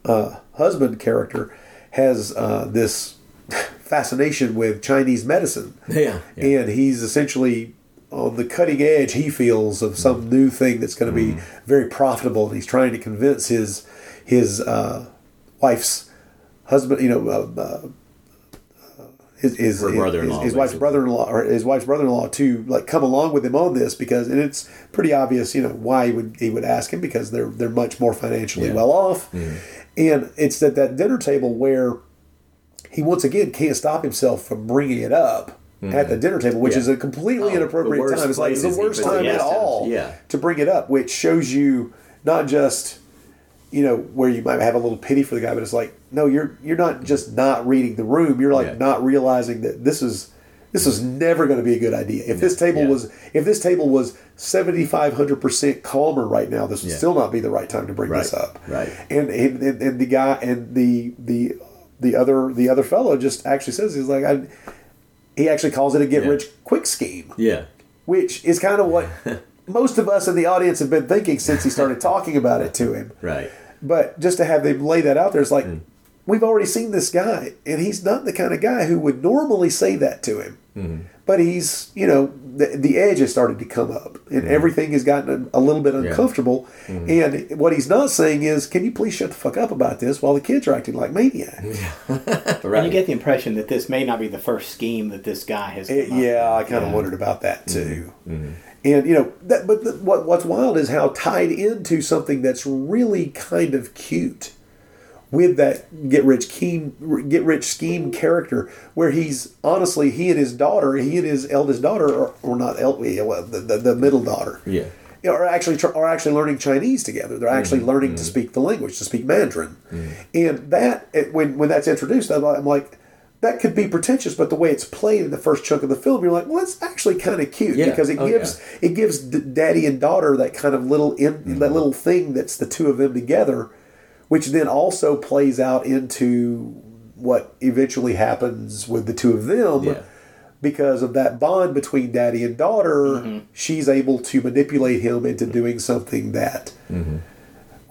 uh, husband character has uh, this fascination with Chinese medicine, Yeah, yeah. and he's essentially on the cutting edge. He feels of some new thing that's going to be very profitable, and he's trying to convince his his uh, wife's husband, you know. Uh, uh, his, his, his, his wife's brother-in-law or his wife's brother-in-law to like come along with him on this because and it's pretty obvious you know why he would he would ask him because they're they're much more financially Yeah. well off and it's at that dinner table where he once again can't stop himself from bringing it up Mm-hmm. at the dinner table which Yeah. is a completely Oh, inappropriate time it's like the worst time at all Yeah. to bring it up which shows you not just you know where you might have a little pity for the guy but it's like no you're you're not just not reading the room you're like Yeah. not realizing that this is this is never going to be a good idea if this table Yeah. was if this table was 7500% calmer right now this would Yeah. still not be the right time to bring this up Right. and, and and and the guy and the the the other the other fellow just actually says he's like I he actually calls it a get Yeah. rich quick scheme yeah, which is kind of what most of us in the audience have been thinking since he started talking about it to him right. but just to have them lay that out there, it's like Mm. We've already seen this guy, and he's not the kind of guy who would normally say that to him. Mm-hmm. But he's, you know, the, the edge has started to come up, and Mm-hmm. everything has gotten a, a little bit uncomfortable. And what he's not saying is, "Can you please shut the fuck up about this?" While the kids are acting like maniacs. Right. And you get the impression that this may not be the first scheme that this guy has. It- yeah, I kind of Yeah. wondered about that too. Mm-hmm. And you know, that, but the, what what's wild is how tied into something that's really kind of cute with that get rich scheme get rich scheme character, where he's honestly he and his daughter, he and his eldest daughter, or, or not el- well, the, the the middle daughter, Yeah. are actually are actually learning Chinese together. They're actually Mm-hmm. learning to speak the language, to speak Mandarin, and that when when that's introduced, I'm like- That could be pretentious, but the way it's played in the first chunk of the film, you're like, well, that's actually kind of cute Yeah. because it Oh, gives it gives d- daddy and daughter that kind of little in, Mm-hmm. that little thing that's the two of them together, which then also plays out into what eventually happens with the two of them Yeah. because of that bond between daddy and daughter, mm-hmm. she's able to manipulate him into doing something that mm-hmm.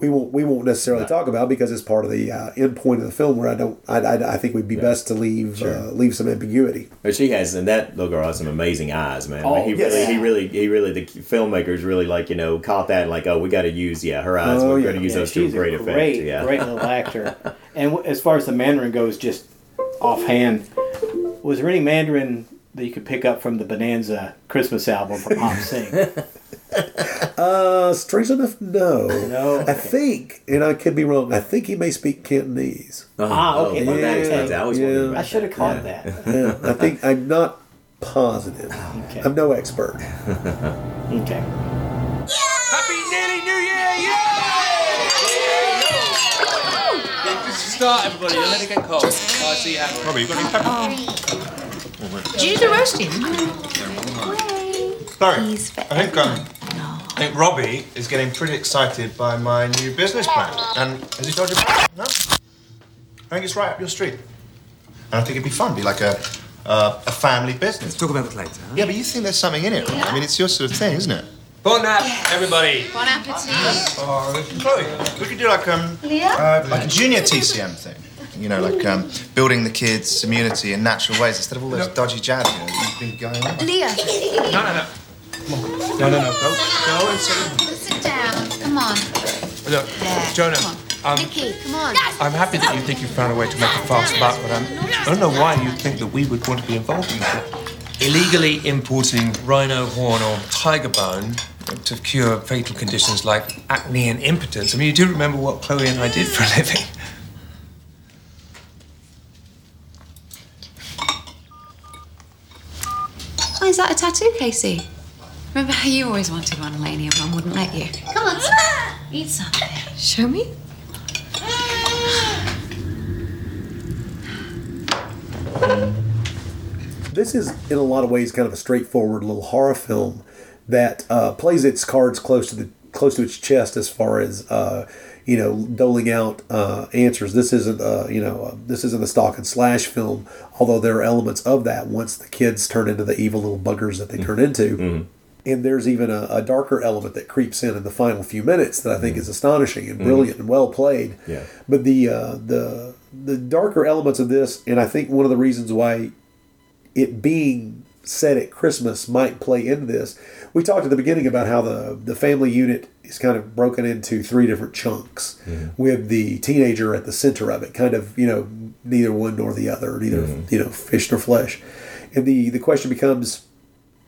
We won't we won't necessarily talk about because it's part of the uh, end point of the film. Where I don't I, I, I think we'd be best to leave uh, leave some ambiguity. But she has, and that little girl has some amazing eyes, man. Oh, like he yes. really, he really, he really, the filmmakers really like you know caught that, like, oh, we got to use, yeah, her eyes. Oh, We're yeah. going to use Yeah, those to a she's great a effect. great, yeah, great little actor. And w- as far as the Mandarin goes, just offhand, was there any Mandarin that you could pick up from the Bonanza Christmas album from Hop Sing? Uh, strange enough, no. No? I Okay. think, and I could be wrong. I think he may speak Cantonese. Uh-huh. Ah, okay. well, that Yeah, explains it. I yeah. I should have caught Yeah. that. Yeah, I think I'm not positive. Okay. I'm no expert. Okay. Happy nearly New Year, yeah! Just start, everybody, and let it get cold. I see you. Robbie, you got any pepper? Did you do the roasting? Sorry, He's I think um, I think Robbie is getting pretty excited by my new business plan. And has he told you? No? I think it's right up your street. And I think it'd be fun, be like a, uh, a family business. Let's talk about it later. Yeah, but you think there's something in it, right? I mean, it's your sort of thing, isn't it? Bon app, everybody. Bon appetit. Oh, Chloe, we could do like um, Leah? uh, like a junior TCM thing. You know, like um, building the kids' immunity in natural ways instead of all those dodgy jabs you know, you've been going on. Leah. No, no, no. No, no, no. Go, go and sit. Sit down. Come on. Look, Jonah. Um, Nicky, come on. I'm happy that you think you've found a way to make a fast buck, but I'm, I don't know why you think that we would want to be involved in this. Illegally importing rhino horn or tiger bone to cure fatal conditions like acne and impotence. I mean, you do remember what Chloe and I did for a living. Oh, is that a tattoo, Casey? Remember how you always wanted one, Lainey, and Mum wouldn't let you? Come on, eat something. Show me. This is, in a lot of ways, kind of a straightforward little horror film that uh, plays its cards close to the close to its chest as far as uh, you know doling out uh, answers. This isn't uh, you know uh, this isn't a stalk and slash film, although there are elements of that once the kids turn into the evil little buggers that they turn into. And there's even a, a darker element that creeps in in the final few minutes that I think is astonishing and Mhm. brilliant and well played. Yeah. But the uh, the the darker elements of this, and I think one of the reasons why it being set at Christmas might play into this. We talked at the beginning about how the the family unit is kind of broken into three different chunks, mm-hmm. with the teenager at the center of it, kind of you know neither one nor the other, neither mm-hmm. you know fish nor flesh, and the the question becomes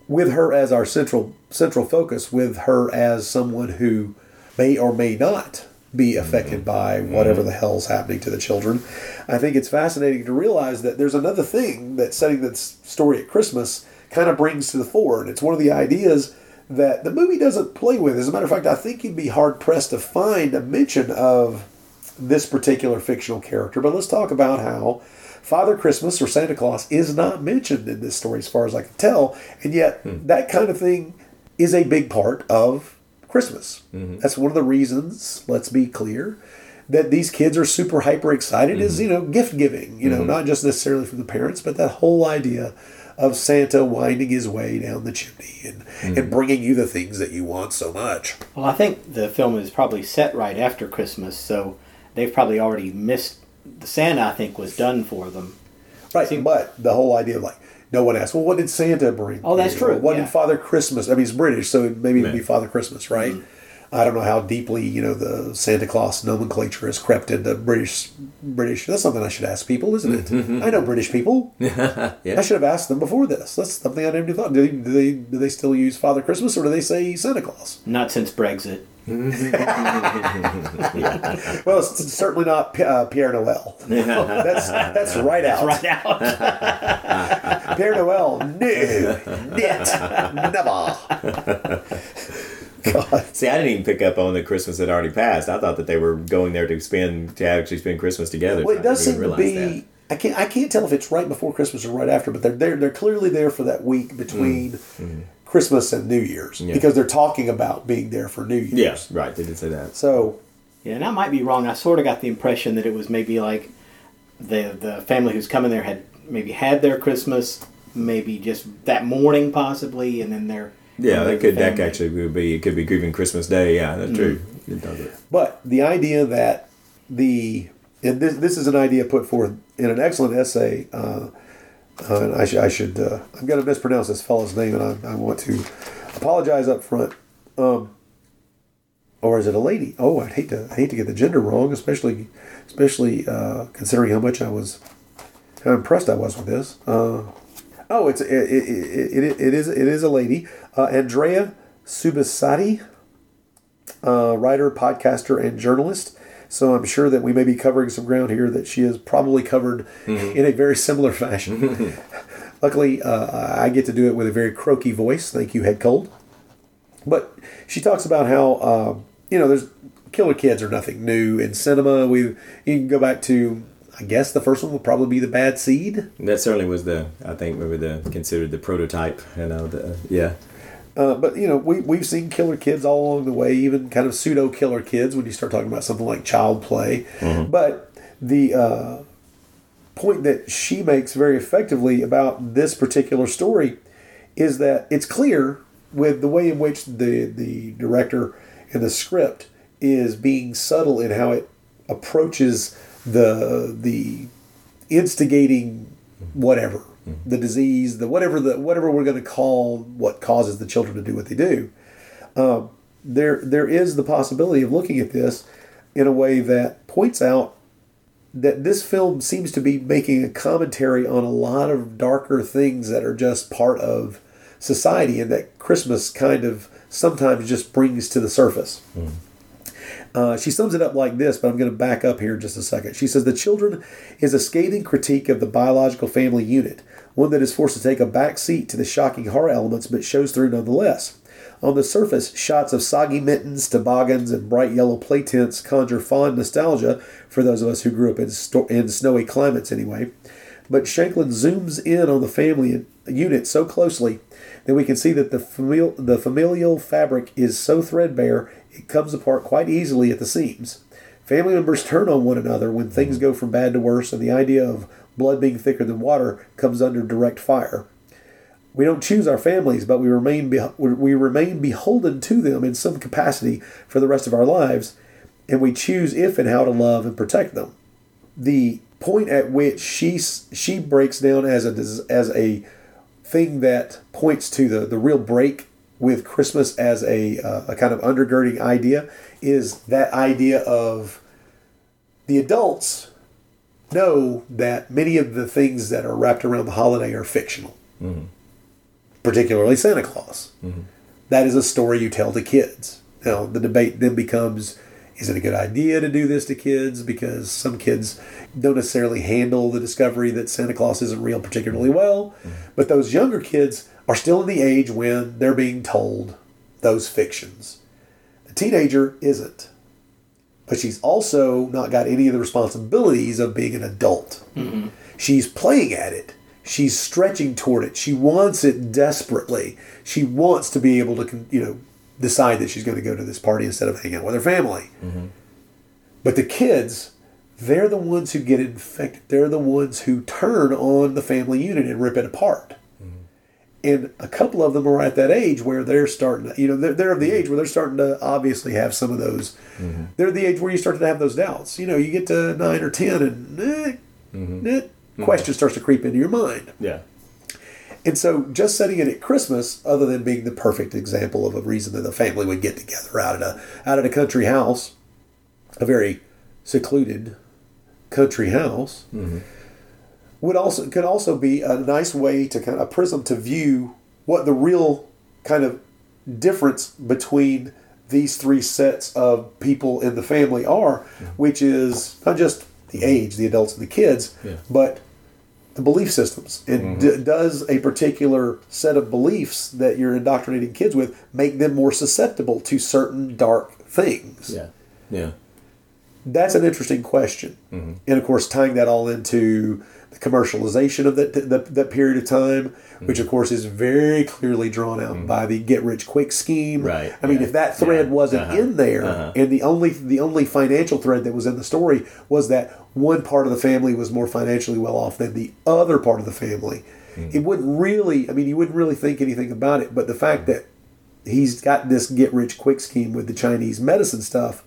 with her as our central central focus, with her as someone who may or may not be mm-hmm. affected by whatever the hell's happening to the children. I think it's fascinating to realize that there's another thing that setting this story at Christmas kind of brings to the fore, and it's one of the ideas that the movie doesn't play with. As a matter of fact, I think you'd be hard pressed to find a mention of this particular fictional character. But let's talk about how Father Christmas or Santa Claus is not mentioned in this story, as far as I can tell, and yet hmm. that kind of thing is a big part of Christmas. Mm-hmm. That's one of the reasons, let's be clear, that these kids are super hyper excited is, mm-hmm. you know, gift giving, you know, Mhm. not just necessarily from the parents, but that whole idea of Santa winding his way down the chimney and, and bringing you the things that you want so much. Well, I think the film is probably set right after Christmas, so they've probably already missed. The Santa, I think, was done for them. Right, but the whole idea of like, no one asks, well, what did Santa bring? Oh, that's you? true, Or What yeah. did Father Christmas? I mean, it's British, so maybe it'd be Father Christmas, right? Mm-hmm. I don't know how deeply you know the Santa Claus nomenclature has crept into British. British. That's something I should ask people, isn't it? I know British people. yeah. I should have asked them before this. That's something I never even thought. Do they, do they do they still use Father Christmas or do they say Santa Claus? Not since Brexit. Well, it's, it's certainly not P- uh, Pierre Noel. that's that's right out. Right out. Pierre Noel, no, knit, never. See, I didn't even pick up on the Christmas had already passed. I thought that they were going there to spend to actually spend Christmas together. Well, it does I seem didn't to be. that. I can't. I can't tell if it's right before Christmas or right after, but they're they're, they're clearly there for that week between mm. Mm. Christmas and New Year's. Yeah. because they're talking about being there for New Year's. Yeah, right. They did say that. So Yeah, and I might be wrong. I sort of got the impression that it was maybe like the the family who's coming there had maybe had their Christmas, maybe just that morning possibly, and then they're Yeah, that could that actually would be. It could be grieving Christmas Day. Yeah, that's true. It does it. But the idea that the and this this is an idea put forth in an excellent essay. Uh, uh, and I, sh- I should uh, I'm going to mispronounce this fellow's name, and I, I want to apologize up front. Um, or is it a lady? Oh, I'd hate to I hate to get the gender wrong, especially especially uh, considering how much I was how impressed I was with this. Uh, oh, it's it, it, it, it, is it is a lady, uh, Andrea Subissati uh, writer, podcaster, and journalist. So I'm sure that we may be covering some ground here that she has probably covered in a very similar fashion. Luckily, uh, I get to do it with a very croaky voice. Thank you, Head Cold. But she talks about how uh, you know there's killer kids are nothing new in cinema. We you can go back to I guess the first one would probably be the Bad Seed. That certainly was the. I think maybe the considered the prototype. You know, the yeah. Uh, but you know, we we've seen killer kids all along the way, even kind of pseudo killer kids when you start talking about something like child play. But the uh, point that she makes very effectively about this particular story is that it's clear with the way in which the the director and the script is being subtle in how it approaches the the instigating whatever the disease the whatever the whatever we're going to call what causes the children to do what they do. Um, there there is the possibility of looking at this in a way that points out that this film seems to be making a commentary on a lot of darker things that are just part of society and that Christmas kind of sometimes just brings to the surface. Uh, she sums it up like this, but I'm going to back up here in just a second. She says, The Children is a scathing critique of the biological family unit, one that is forced to take a back seat to the shocking horror elements, but shows through nonetheless. On the surface, shots of soggy mittens, toboggans, and bright yellow play tents conjure fond nostalgia for those of us who grew up in, sto- in snowy climates, anyway. But Shankland zooms in on the family unit so closely that we can see that the, the familial fabric is so threadbare it comes apart quite easily at the seams. Family members turn on one another when things go from bad to worse, and the idea of blood being thicker than water comes under direct fire. We don't choose our families, but we remain we remain beholden to them in some capacity for the rest of our lives, and we choose if and how to love and protect them. The point at which she she breaks down as a as a thing that points to the the real break with Christmas as a uh, a kind of undergirding idea is that idea of the adults know that many of the things that are wrapped around the holiday are fictional mm-hmm. particularly Santa Claus. Mm-hmm. That is a story you tell to kids. Now, the debate then becomes is it a good idea to do this to kids? Because some kids don't necessarily handle the discovery that Santa Claus isn't real particularly mm-hmm. well. But those younger kids are still in the age when they're being told those fictions. The teenager isn't. But she's also not got any of the responsibilities of being an adult. Mm-hmm. She's playing at it. She's stretching toward it. She wants it desperately. She wants to be able to, you know, decide that she's going to go to this party instead of hanging out with her family. Mm-hmm. But the kids, they're the ones who get infected. They're the ones who turn on the family unit and rip it apart. And a couple of them are at that age where they're starting to, you know, they're, they're of the mm-hmm. age where they're starting to obviously have some of those. Mm-hmm. They're the age where you start to have those doubts. You know, you get to nine or 10 and eh, mm-hmm. eh, question starts to creep into your mind. Yeah. And so, just setting it at Christmas, other than being the perfect example of a reason that the family would get together out at a out at a country house, a very secluded country house, would also could also be a nice way to kind of a prism to view what the real kind of difference between these three sets of people in the family are, which is not just the age, the adults and the kids, Yeah. but the belief systems. And mm-hmm. d- does a particular set of beliefs that you're indoctrinating kids with make them more susceptible to certain dark things? Yeah. Yeah. That's an interesting question. Mm-hmm. And of course, tying that all into the commercialization of that, that, that period of time, which of course is very clearly drawn out by the get rich quick scheme. Right, I mean, yeah, if that thread yeah, wasn't uh-huh, in there, uh-huh. and the only the only financial thread that was in the story was that one part of the family was more financially well off than the other part of the family, Mm. it wouldn't really. I mean, you wouldn't really think anything about it. But the fact that he's got this get rich quick scheme with the Chinese medicine stuff.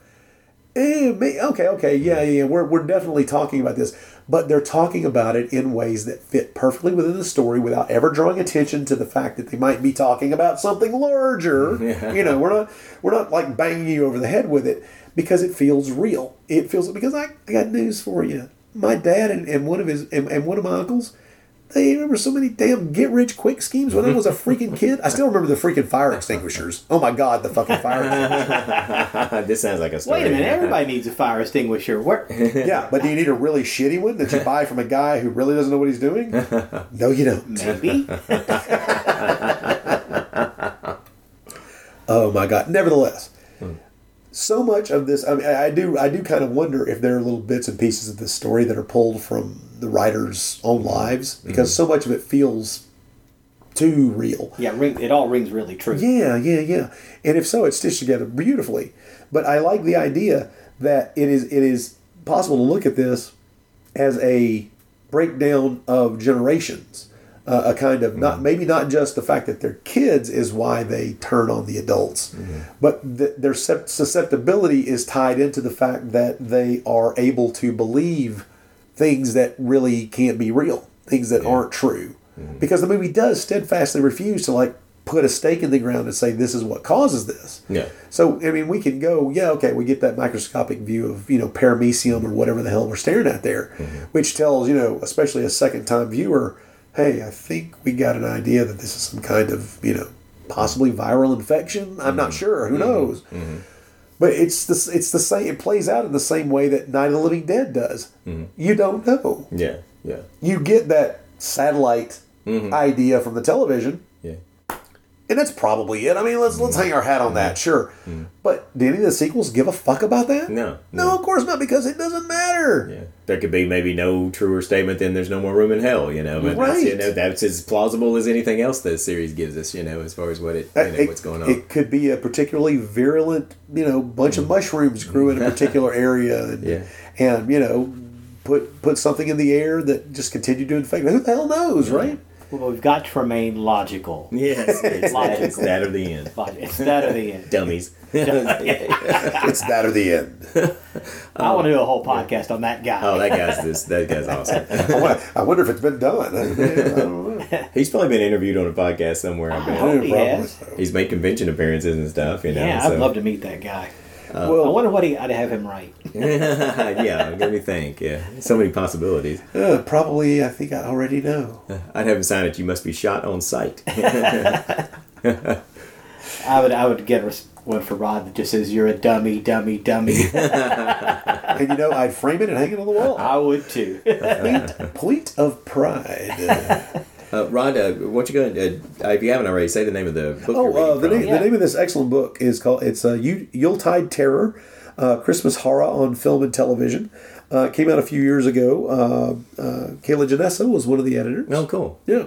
Eh, okay, okay, yeah, yeah, we're, we're definitely talking about this, but they're talking about it in ways that fit perfectly within the story without ever drawing attention to the fact that they might be talking about something larger. Yeah. You know, we're not we're not like banging you over the head with it because it feels real. It feels because I, I got news for you. My dad and, and one of his and, and one of my uncles, they remember so many damn get rich quick schemes when I was a freaking kid. I still remember the freaking fire extinguishers. Oh my god, the fucking fire extinguishers. this sounds like a story. Wait a minute, everybody needs a fire extinguisher. Where? yeah, but do you need a really shitty one that you buy from a guy who really doesn't know what he's doing? No, you don't. Maybe. Oh my god! Nevertheless, hmm. so much of this, I mean, I I do, I do kind of wonder if there are little bits and pieces of this story that are pulled from the writers' own lives mm-hmm. because so much of it feels too real. Yeah, ring, it all rings really true. Yeah, yeah, yeah. And if so, it's stitched together beautifully. But I like the idea that it is it is possible to look at this as a breakdown of generations. Uh, a kind of not mm-hmm. maybe not just the fact that they're kids is why they turn on the adults, mm-hmm. but th- their susceptibility is tied into the fact that they are able to believe things that really can't be real, things that aren't true. Mm-hmm. Because the movie does steadfastly refuse to like put a stake in the ground and say this is what causes this. Yeah. So I mean, we can go, yeah, okay, we get that microscopic view of you know paramecium or whatever the hell we're staring at there, mm-hmm. which tells you know, especially a second time viewer, hey, I think we got an idea that this is some kind of you know possibly viral infection. I'm not mm-hmm. sure. Who knows? But it's the it's the same. It plays out in the same way that Night of the Living Dead does. Mm-hmm. You don't know. Yeah, yeah. You get that satellite mm-hmm. idea from the television. Yeah. And that's probably it. I mean, let's let's hang our hat on that, sure. But did any of the sequels give a fuck about that? No. No, of course not, because it doesn't matter. Yeah. There could be maybe no truer statement than there's no more room in hell, you know. But that's, you know, that's as plausible as anything else the series gives us, you know, as far as what it, you know, It- what's going on. It could be a particularly virulent, you know, bunch of mm. mushrooms grew in a particular area, and, Yeah. and you know, put put something in the air that just continued to infect. Who the hell knows, right? Well, we've got to remain logical. yes, it's, that, Logical. it's that or the end. It's that or the end. Dummies. it's that or the end. I want to do a whole podcast on that guy. Oh, that guy's this. That guy's awesome. I wonder, I wonder if it's been done. I don't know. He's probably been interviewed on a podcast somewhere. I I bet. hope he has. He's made convention appearances and stuff. You know. Yeah. I'd love to meet that guy. I Well, I wonder what he, I'd have him write. yeah, let me think. Yeah, so many possibilities. uh, probably, I think I already know. I'd have him sign it. You must be shot on sight. I would I would get one for Rod that just says "You're a dummy, dummy, dummy." And you know, I'd frame it and hang it on the wall. I would too. Point, point of pride. Uh, Rod, uh, what you going? to uh, If you haven't already, say the name of the book. you're Oh, uh, the, from. name, the name of this excellent book is called it's uh, Yu- Yuletide Terror, uh, Christmas horror on film and television. Uh, came out a few years ago. Uh, uh, Kier-La Janisse was one of the editors. Oh, cool. Yeah,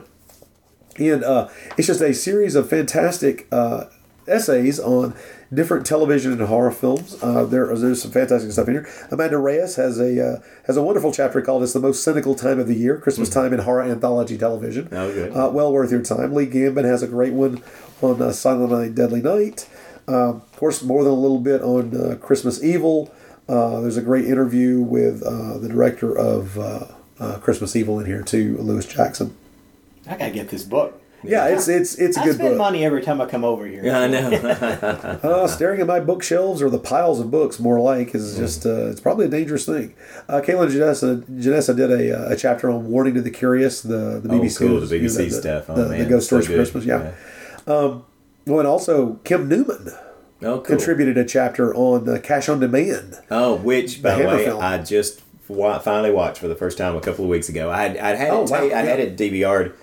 and uh, it's just a series of fantastic uh, essays on different television and horror films. Uh, there, there's some fantastic stuff in here. Amanda Reyes has a uh, has a wonderful chapter called "It's the most cynical time of the year: Christmas time in horror anthology television." Hmm. Oh, good. Uh, well worth your time. Lee Gambin has a great one on uh, Silent Night, Deadly Night. Uh, of course, more than a little bit on uh, Christmas Evil. Uh, there's a great interview with uh, the director of uh, uh, Christmas Evil in here too, Lewis Jackson. I gotta get this book. Yeah, it's it's it's a I good spend book. money every time I come over here. Yeah, I know. Uh, staring at my bookshelves or the piles of books, more like, is just uh, it's probably a dangerous thing. Uh, Kier-La Janisse, Janisse did a, uh, a chapter on Warning to the Curious, the the Oh, BBC, cool, the you know, BBC stuff. Oh, the, the man, ghost so stories for. Christmas. Yeah. Um, well, and also Kim Newman Oh, cool. contributed a chapter on uh, Cash on Demand. Oh, which by The the, way, film. I just wa- finally watched for the first time a couple of weeks ago. I'd, I'd had Oh, it, wow, I'd had it DVR'd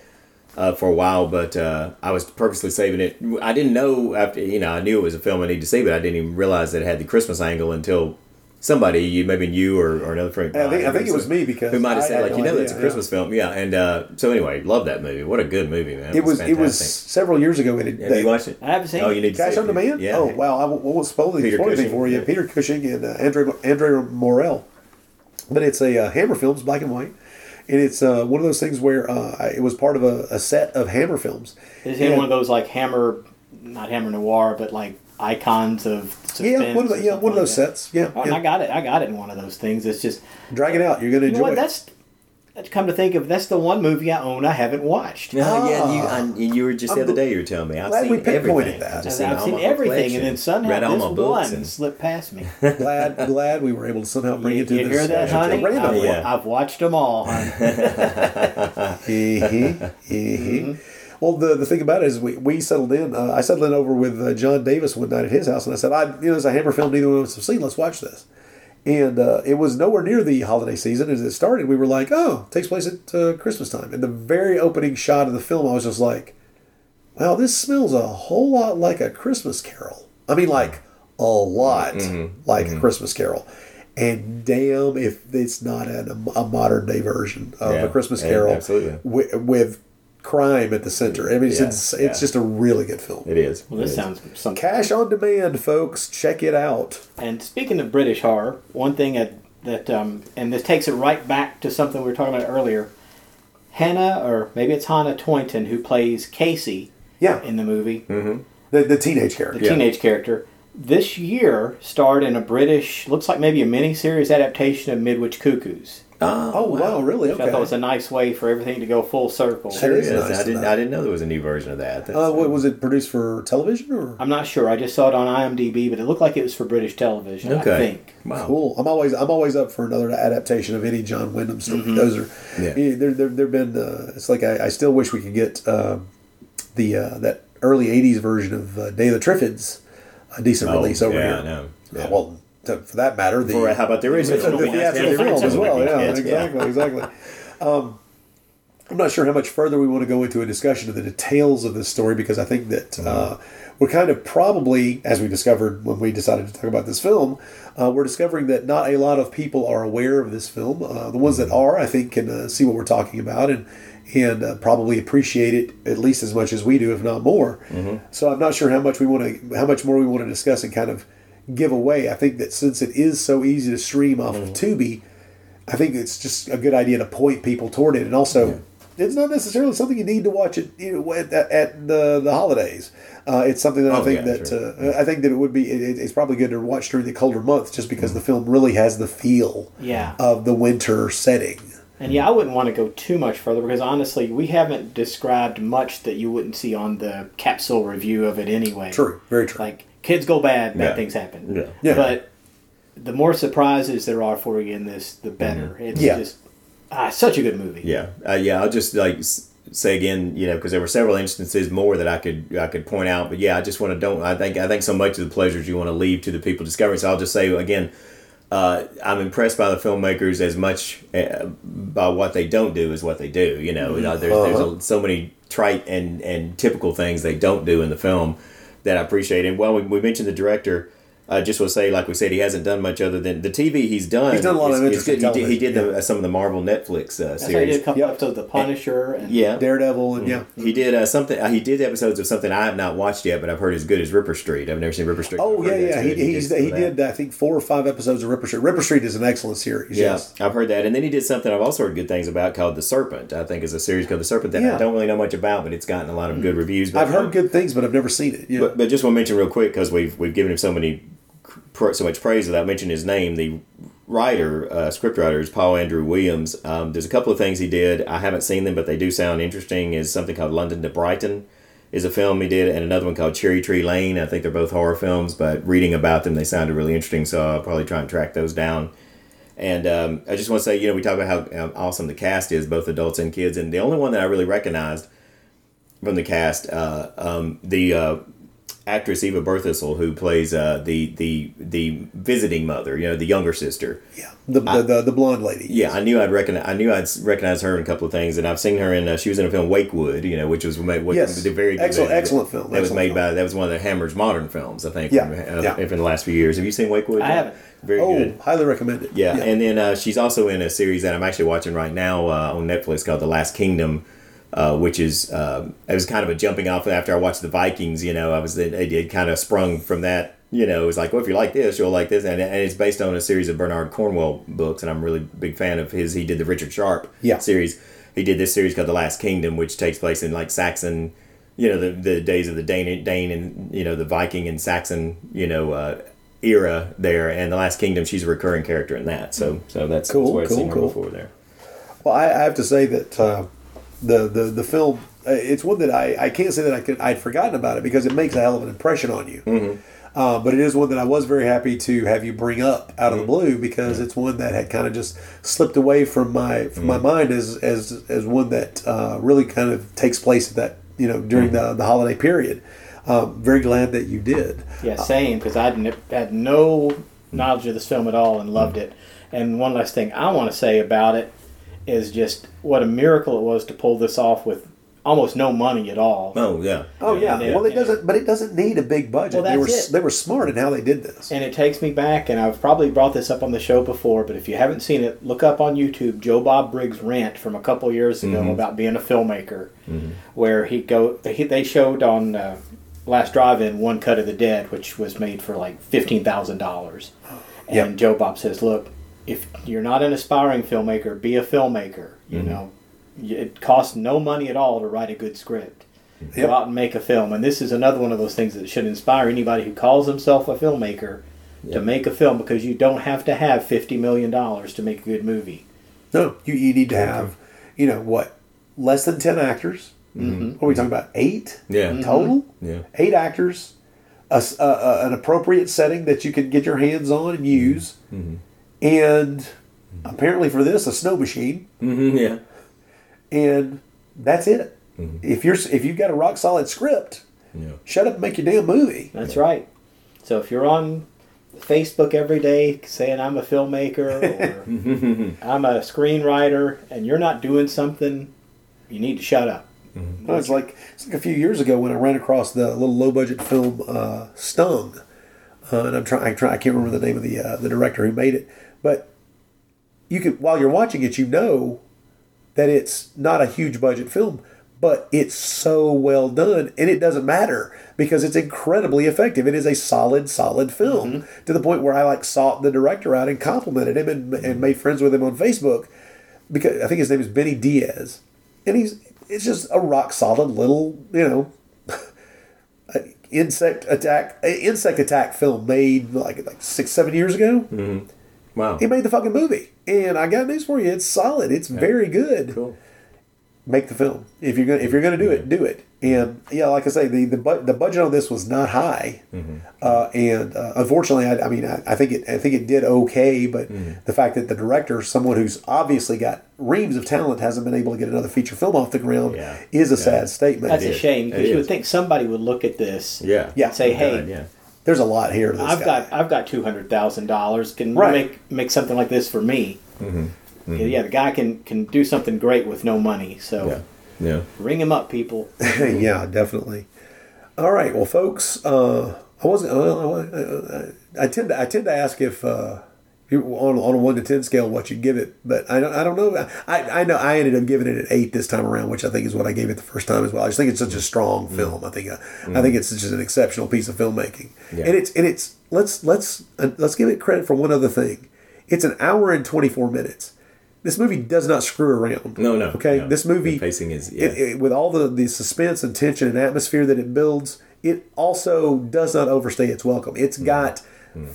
uh, for a while, but uh, I was purposely saving it. I didn't know after you know I knew it was a film I needed to see, but I didn't even realize that it had the Christmas angle until somebody, you maybe you or, or another friend. I think- I think it was me because who might have said like no you know idea, that's a yeah. Christmas film, yeah. And uh, so anyway, love that movie. What a good movie, man. It was it was several years ago. It, Have you watched it? I haven't seen Oh, you need to Cash see on it. Demand? Yeah. Oh, wow. I won't- won't spoil anything, Peter anything for you. yeah. Peter Cushing and uh, Andre, Andre Morell. But it's a uh, Hammer Films, black and white. And it's uh, one of those things where uh, it was part of a, a set of Hammer films. Is it one of those like Hammer, not Hammer Noir, but like icons of Yeah, one of the, yeah, one of those sets. Yeah, Oh, yeah. I got it. I got it in one of those things. It's just drag it out. You're going to you know enjoy what? that's come to think of. That's the one movie I own I haven't watched. Oh, yeah, you, I, you were just the other day you were telling me. I've glad seen we pinpointed everything. that. I've, I've, just seen, all my everything, and then somehow read all this my books one and slipped past me. glad glad we were able to somehow bring you it to you this. hear that, honey? randomly. I've, Yeah. I've watched them all. honey. Mhm, mhm. Well, the, the thing about it is we, we settled in. Uh, I settled in over with uh, John Davis one night at his house, and I said, "I you know, there's a Hammer film neither one of us have seen. Let's watch this." And uh, it was nowhere near the holiday season. As it started, we were like, "Oh, it takes place at uh, Christmas time." And the very opening shot of the film, I was just like, "Wow, this smells a whole lot like a Christmas Carol." I mean, like a lot like a Christmas Carol. And damn, if it's not an, a modern day version of Yeah, a Christmas yeah, Carol absolutely. with, with crime at the center. I mean, it's Yeah, it's, it's yeah. just a really good film. It is. Well, this It is. sounds something. Cash on demand, folks. Check it out. And speaking of British horror, one thing that, that um, and this takes it right back to something we were talking about earlier. Hannah, or maybe it's Hannah Tointon, who plays Casey Yeah, in the movie, Mm-hmm. the, the teenage the character. Yeah. teenage character, this year starred in a British, looks like maybe a miniseries adaptation of Midwich Cuckoos. Oh wow, really? Which I thought it was a nice way for everything to go full circle. Sure is is. nice I didn't. know. I didn't know there was a new version of that. That's, Uh, what, was it produced for television or? I'm not sure. I just saw it on IMDb, but it looked like it was for British television. Okay. I think. Wow. Cool. I'm always I'm always up for another adaptation of any John Wyndham story. Those are Yeah. yeah. There there there've been uh, it's like I, I still wish we could get uh, the uh, that early '80s version of uh, Day of the Triffids a decent Oh, release over yeah, here. I know. Uh, Yeah. well, to, for that matter, the For- how about the original? the, the Yeah, theatrical the film as well? would be Yeah, yeah. exactly, exactly. Um, I'm not sure how much further we want to go into a discussion of the details of this story because I think that uh, we're kind of probably, as we discovered when we decided to talk about this film, uh, we're discovering that not a lot of people are aware of this film. Uh, the ones that are, I think, can uh, see what we're talking about and and uh, probably appreciate it at least as much as we do, if not more. So I'm not sure how much we want to, how much more we want to discuss and kind of give away. I think that since it is so easy to stream off of Tubi, I think it's just a good idea to point people toward it, and also it's not necessarily something you need to watch it you know, at, at the the holidays. Uh, it's something that I Oh, think yeah, that sure. uh, I think that it would be. It, it's probably good to watch during the colder months, just because the film really has the feel Yeah. of the winter setting. And yeah, I wouldn't want to go too much further because honestly, we haven't described much that you wouldn't see on the capsule review of it anyway. True, very true. Like kids go bad, bad Yeah. things happen. Yeah. Yeah. But the more surprises there are for you in this, the better. It's Yeah. just ah, such a good movie. Yeah, uh, yeah. I'll just like say again, you know, because there were several instances more that I could I could point out. But yeah, I just want to don't. I think I think so much of the pleasures you want to leave to the people discovering. So I'll just say again, uh, I'm impressed by the filmmakers as much uh, by what they don't do as what they do. You know, You know, there's, there's a, so many trite and and typical things they don't do in the film that I appreciate. And while we, we mentioned the director. I just will say, like we said, he hasn't done much other than the TV he's done. He's done a lot is- of is good. interesting He did, he did television, the, uh, some of the Marvel Netflix uh, That's why he did series. a couple Yep. episodes of The Punisher. And, Yeah, Daredevil and yeah. he did uh, something. Uh, he did episodes of something I have not watched yet, but I've heard is good as Ripper Street. I've never seen Ripper Street. Oh yeah, yeah. He, good. he's, did he that. did I think four or five episodes of Ripper Street. Ripper Street is an excellent series. Yeah, Yes. I've heard that, and then he did something I've also heard good things about called The Serpent. I think is a series called The Serpent that Yeah. I don't really know much about, but it's gotten a lot of good reviews. But I've heard good things, but I've never seen it. Yeah. But, but just want to mention real quick because we've we've given him so many pr- so much praise without mentioning his name. The writer, uh, script writer, is Paul Andrew Williams. Um, there's a couple of things he did. I haven't seen them, but they do sound interesting. Is something called London to Brighton, is a film he did, and another one called Cherry Tree Lane. I think they're both horror films, but reading about them, they sounded really interesting. So I'll probably try and track those down. And um, I just want to say, you know, we talk about how awesome the cast is, both adults and kids. And the only one that I really recognized from the cast, uh, um, the uh, actress Eva Birthistle, who plays uh, the the the visiting mother, you know, the younger sister. yeah. The, the, the the blonde lady. Yeah, I knew I'd recognize. I knew I'd recognize her in a couple of things, and I've seen her in. Uh, she was in a film Wakewood, you know, which was made. What, Yes. the very Excellent- excellent film, That was made film. by. That was one of the Hammer's modern films, I think. Yeah, From, uh, yeah. from the last few years. Have you seen Wakewood? I haven't. Very oh, good. highly recommend it. Yeah, and then uh, she's also in a series that I'm actually watching right now uh, on Netflix called The Last Kingdom, uh, which is um, it was kind of a jumping off after I watched The Vikings. You know, I was it, it kind of sprung from that. You know, it was like, well, if you like this, you'll like this, and, and it's based on a series of Bernard Cornwell books, and I'm a really big fan of his. He did the Richard Sharpe Yeah. series. He did this series called The Last Kingdom, which takes place in like Saxon, you know, the, the days of the Dane, Dane and you know the Viking and Saxon, you know, uh, era there. And The Last Kingdom, she's a recurring character in that. So so that's, Cool, that's where I've cool, her cool. before there. Well, I, I have to say that uh, the, the the film uh, it's one that I, I can't say that I could I'd forgotten about it because it makes a hell of an impression on you. Mm-hmm. Uh, but it is one that I was very happy to have you bring up out of the Mm-hmm. blue because it's one that had kind of just slipped away from my from Mm-hmm. my mind as as as one that uh, really kind of takes place at that you know during Mm-hmm. the the holiday period. Um, very glad that you did. Yeah, same, because I had, had no knowledge of this film at all and loved it. And one last thing I want to say about it is just what a miracle it was to pull this off with almost no money at all. Oh yeah. Oh yeah. And well, it doesn't, but it doesn't need a big budget. Well, they were that's it. they were smart in how they did this. And it takes me back, and I've probably brought this up on the show before, but if you haven't seen it, look up on YouTube Joe Bob Briggs' rant from a couple years ago Mhm. about being a filmmaker, Mhm. where he go he, they showed on uh, Last Drive-In One Cut of the Dead, which was made for like fifteen thousand dollars, and Yep. Joe Bob says, "Look, if you're not an aspiring filmmaker, be a filmmaker. You Mhm. know, it costs no money at all to write a good script." Yep. Go out and make a film, and this is another one of those things that should inspire anybody who calls himself a filmmaker to make a film because you don't have to have fifty million dollars to make a good movie. No, you, you need to have, you know, what, less than 10 actors. Mhm. What are we talking about? Eight Yeah. total? Yeah. Eight actors, a s a a- an appropriate setting that you can get your hands on and use, Mm-hmm. And apparently for this, a snow machine, Mm-hmm. Yeah. and that's it. If you're if you've got a rock solid script, Yeah. shut up and make your damn movie. That's right. So if you're on Facebook every day saying I'm a filmmaker or I'm a screenwriter and you're not doing something, you need to shut up. Well, it's like it's like a few years ago when I ran across the little low budget film uh, Stung, uh, and I'm trying. I, try, I can't remember the name of the uh, the director who made it, but you could while you're watching it, you know that it's not a huge budget film, but it's so well done, and it doesn't matter because it's incredibly effective. It is a solid, solid film to the point where I like sought the director out and complimented him and, and made friends with him on Facebook because I think his name is Benny Diaz, and he's it's just a rock solid little you know insect attack insect attack film made like like six seven years ago. Mm-hmm. Wow. He made the fucking movie, and I got news for you. It's solid. It's very good. Cool. Make the film if you're gonna if you're gonna do it, do it. And yeah, like I say, the the, bu- the budget on this was not high, Mm-hmm. uh, and uh, unfortunately, I, I mean, I, I think it I think it did okay, but Mm-hmm. the fact that the director, someone who's obviously got reams of talent, hasn't been able to get another feature film off the ground is a sad statement. That's a shame because you would think somebody would look at this Yeah. Yeah. say, "Hey, God, yeah. There's a lot here. To this I've guy. got I've got two hundred thousand dollars. Can Right. make make something like this for me?" Mm-hmm. Yeah, the guy can can do something great with no money. So Yeah. Yeah. ring him up, people. yeah, definitely. All right, well, folks, uh, I wasn't. Uh, I, I tend to I tend to ask if uh, you on on a one to ten scale what you give it, but I don't I don't know. I I know I ended up giving it an eight this time around, which I think is what I gave it the first time as well. I just think it's such a strong film. I think uh, I think it's just an exceptional piece of filmmaking, Yeah. and it's and it's let's let's uh, let's give it credit for one other thing. It's an hour and twenty four minutes. This movie does not screw around. No, no. Okay, no. this movie The pacing is yeah. it- with all the, the suspense and tension and atmosphere that it builds, it also does not overstay its welcome. Mm. It's got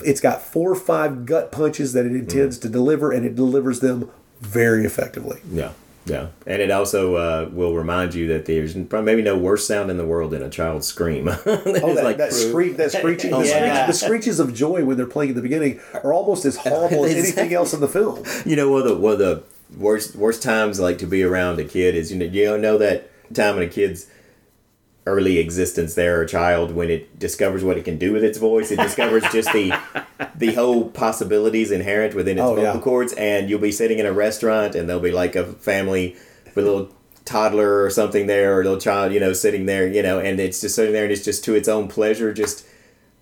it's got four or five gut punches that it intends Mm. to deliver, and it delivers them very effectively. Yeah, yeah, and it also uh, will remind you that there's probably maybe no worse sound in the world than a child's scream. Oh, that, that, screech, that screeching, the, Yeah. the screeches of joy when they're playing at the beginning are almost as horrible as anything else in the film. You know, one of the one of the worst worst times like to be around a kid is you know you don't know that time in a kid's early existence there a child when it discovers what it can do with its voice it discovers just the the whole possibilities inherent within its Oh, vocal yeah. cords and you'll be sitting in a restaurant and there'll be like a family with a little toddler or something there or a little child you know sitting there you know and it's just sitting there and it's just to its own pleasure just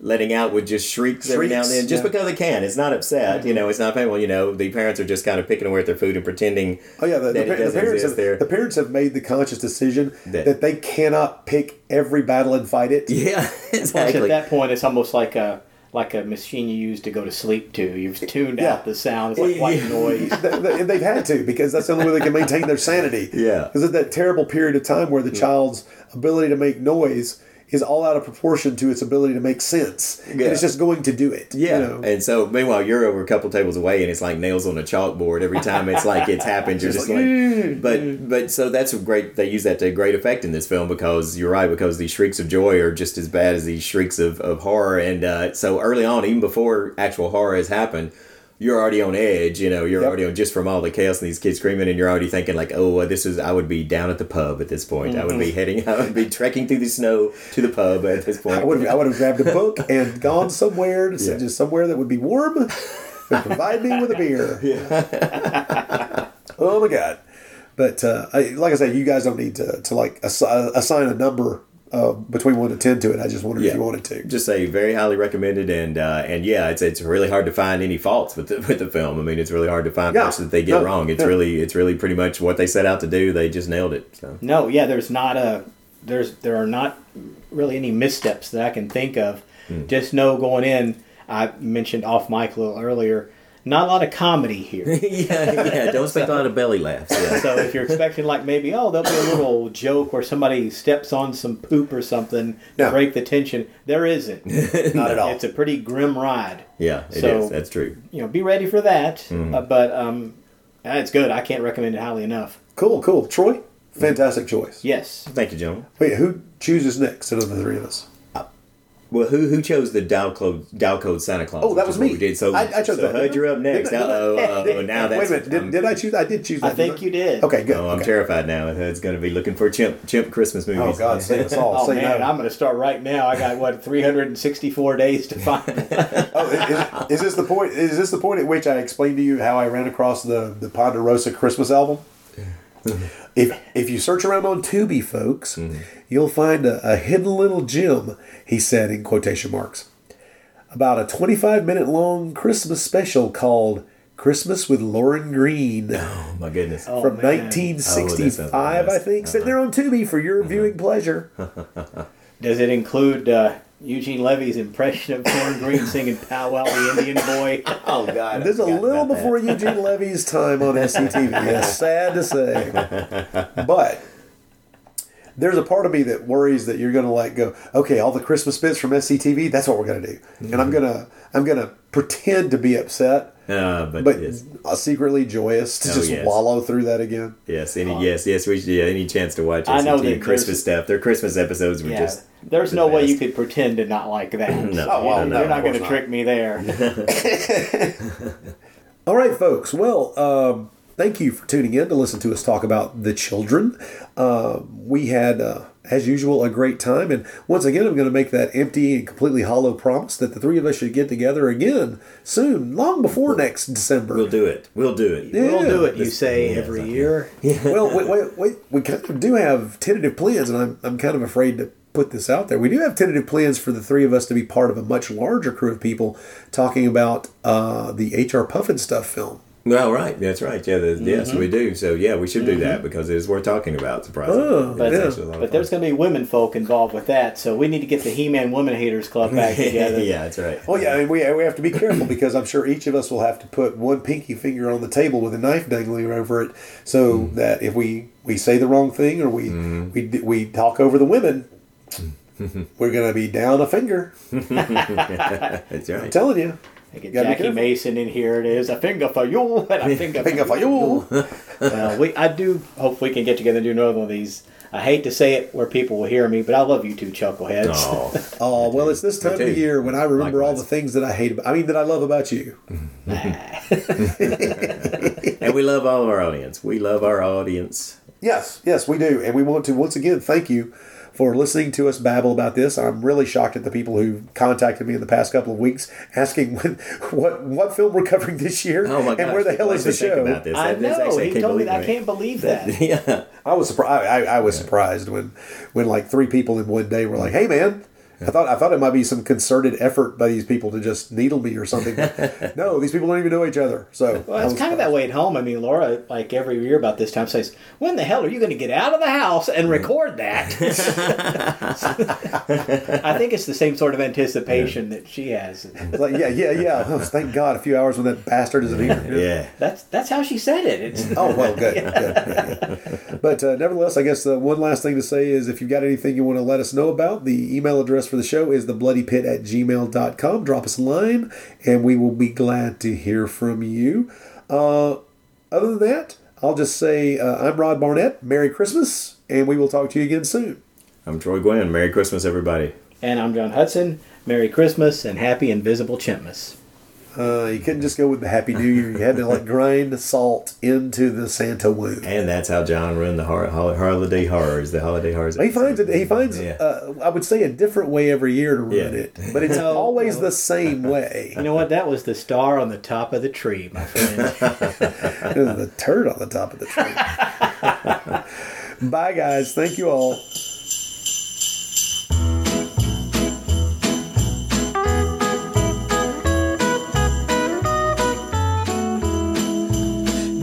letting out with just shrieks, every now and then just yeah. because they can it's not upset you mm-hmm. know it's not painful you know the parents are just kind of picking away at their food and pretending Oh yeah, the, the, that par- it the doesn't parents exist have, there the parents have made the conscious decision That- that, they cannot pick every battle and fight it. yeah Plus, at that point, it's almost like a like a machine you use to go to sleep to. You've tuned Yeah. out the sound. It's like white noise. They- they- they've had to because that's the only way they can maintain their sanity. Yeah. Because of that terrible period of time where the mm. child's ability to make noise is all out of proportion to its ability to make sense. And it's just going to do it. Yeah, You know? and so meanwhile you're over a couple tables away, and it's like nails on a chalkboard every time it's like it's happened. You're Just just, like, like, but but so that's a great. They use that to great effect in this film because you're right because these shrieks of joy are just as bad as these shrieks of, of horror, and uh, so early on, even before actual horror has happened. You're already on edge, you know. You're Yep. already on just from all the chaos and these kids screaming, and you're already thinking like, "Oh, this is." I would be down at the pub at this point. I would be heading. I would be trekking through the snow to the pub at this point. I would have, I would have grabbed a book and gone somewhere, to, Yeah. just somewhere that would be warm and provide me with a beer. oh my god! But uh, I, like I said, you guys don't need to, to like assi- assign a number uh, between one to ten to it. I just wondered if you wanted to. Just say very highly recommended, and uh, and yeah, it's it's really hard to find any faults with the, with the film. I mean, it's really hard to find Yeah. parts that they get No, wrong. It's yeah. really it's really pretty much what they set out to do. They just nailed it. So. No, yeah, there's not a there's there are not really any missteps that I can think of. Hmm. Just know going in, I mentioned off mic a little earlier, not a lot of comedy here. yeah, yeah. Don't expect a lot of belly laughs. Yeah. So if you're expecting like maybe oh there'll be a little joke where somebody steps on some poop or something to break the tension, there isn't. Not at all. It's a pretty grim ride. Yeah, it is. So- That's true. You know, be ready for that. Mhm. Uh, but um, uh, it's good. I can't recommend it highly enough. Cool, cool. Troy, fantastic choice. Yes. Thank you, gentlemen. Wait, who chooses next out of the three of us? Well, who who chose the Dow Code Dow Code Santa Claus? Oh, that was me. We did so. I, I chose so that. Hud, you're up next. Did- Uh oh. did- Uh, now that's. Wait a minute. Did, did I choose? I did choose that. I think didn't you did. Okay, good. Oh, I'm okay. terrified now. Hud's going to be looking for chimp chimp Christmas movies. Oh, God, save us all. Oh Say man, no. I'm going to start right now. I got what 364 days to find. Oh, is, is this the point? Is this the point at which I explained to you how I ran across the the Ponderosa Christmas album? If if you search around on Tubi, folks, you'll find a, a hidden little gem. He said in quotation marks about a 25 minute long Christmas special called "Christmas with Lorne Greene." Oh my goodness! Oh, from man. 1965, Oh, that sounds I think. Sitting there on Tubi for your viewing pleasure. Does it include uh, Eugene Levy's impression of Lorne Greene singing "Powwow the Indian Boy"? oh God, This is a little before Eugene Levy's time on SCTV. Yes, sad to say. But there's a part of me that worries that you're going to like go, okay, all the Christmas bits from SCTV, that's what we're going to do. And I'm going to I'm going to pretend to be upset, Uh, but, but yes, uh, secretly joyous to Oh, just yes. wallow through that again. yes, any yes, yes. We should, yeah, any chance to watch I know SCTV that Christmas there's- stuff. Their Christmas episodes were Yeah, just. There's the no way you could pretend to not like that. No, So, well, no, you're not going to trick me there. All right, folks. Well, um, thank you for tuning in to listen to us talk about the children. Uh, we had, uh, as usual, a great time. And once again, I'm going to make that empty and completely hollow promise that the three of us should get together again soon, long before next December. We'll do it. We'll do it. Yeah. We'll do it. You This- say yeah, every it's year. well, wait, wait, wait. We kind of do have tentative plans, and I'm, I'm kind of afraid to put this out there. We do have tentative plans for the three of us to be part of a much larger crew of people talking about uh, the H.R. Pufnstuf film. Well, right. That's right. Yeah. The, Yes, Mm-hmm. we do. So yeah, we should do that because it is worth talking about. Surprisingly, Oh, But, It's actually a lot of but there's going to be women folk involved with that, so we need to get the He-Man Women Haters Club back together. yeah, that's right. Well, yeah, and we, we have to be careful because I'm sure each of us will have to put one pinky finger on the table with a knife dangling over it, so that if we, we say the wrong thing or we we we talk over the women, we're gonna be down a finger. That's I'm telling you. I get Gotta Jackie. Mason in here. It is a finger for you and a finger, Finger for you. Well, we I do hope we can get together and do another one of these. I hate to say it where people will hear me, but I love you two chuckleheads. Oh, Oh well, it's this time of the year when I remember all the things that I hate. About, I mean, that I love about you. and we love all of our audience. We love our audience. Yes, yes, we do, and we want to once again thank you for listening to us babble about this. I'm really shocked at the people who contacted me in the past couple of weeks asking when, what what film we're covering this year Oh my and where the hell is the show. About this. I That- that's know. actually- He can't told me that. I can't believe that. yeah. I was surprised. I, I was surprised when when like three people in one day were like, "Hey, man." I thought I thought it might be some concerted effort by these people to just needle me or something. No, these people don't even know each other. So Well, it's was kind of that way at home. I mean, Laura, like every year about this time, says, "When the hell are you going to get out of the house and record that?" I think it's the same sort of anticipation that she has. It's like, yeah, yeah, yeah. Oh, thank God, a few hours when that bastard isn't here. Yeah. That's that's how she said it. It's Oh well, good. good, yeah, yeah. But uh, nevertheless, I guess uh, one last thing to say is if you've got anything you want to let us know about, the email address for the show is thebloodypit at gmail.com. Drop us a line, and we will be glad to hear from you. Uh, other than that, I'll just say uh, I'm Rod Barnett. Merry Christmas, and we will talk to you again soon. I'm Troy Gwen. Merry Christmas, everybody. and I'm John Hudson. Merry Christmas and Happy Invisible Chimpmas. Uh, you couldn't just go with the Happy New Year. You had to like grind salt into the Santa wound. And that's how John ruined the hor- hol- holiday horrors. The holiday horrors. He finds it. He finds, Yeah. uh, I would say, a different way every year to ruin Yeah. it, but it's No, always no. the same way. You know what? That was the star on the top of the tree, my friend. the turd on the top of the tree. Bye, guys. Thank you all.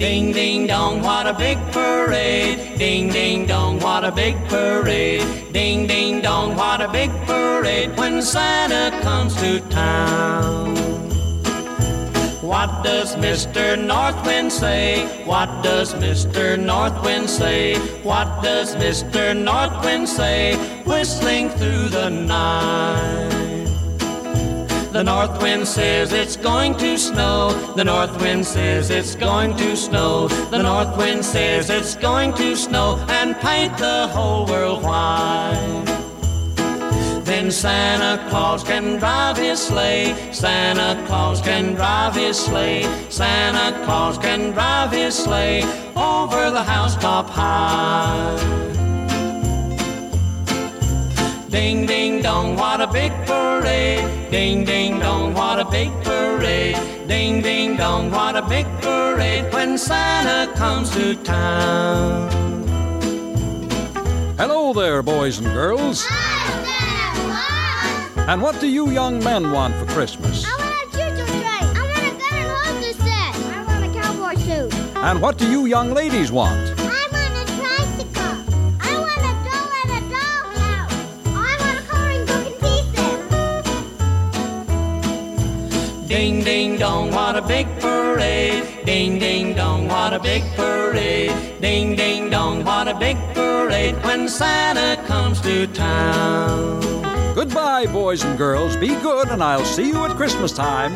Ding ding dong, what a big parade. Ding ding dong, what a big parade. Ding ding dong, what a big parade when Santa comes to town. What does Mr. Northwind say? What does Mr. Northwind say? What does Mr. Northwind say? Whistling through the night. The north wind says it's going to snow. The north wind says it's going to snow. The north wind says it's going to snow and paint the whole world white. Then Santa Claus can drive his sleigh. Santa Claus can drive his sleigh. Santa Claus can drive his sleigh over the housetop high. Ding ding dong, what a big parade. Ding ding dong, what a big parade. Ding ding dong, what a big parade when Santa comes to town. Hello there, boys and girls. And what do you young men want for Christmas? I want a choo-choo train. I want a gun and holster set. I want a cowboy suit. And what do you young ladies want Ding ding dong, what a big parade. Ding ding dong, what a big parade. Ding ding dong, what a big parade when Santa comes to town. Goodbye, boys and girls. Be good, and I'll see you at Christmas time.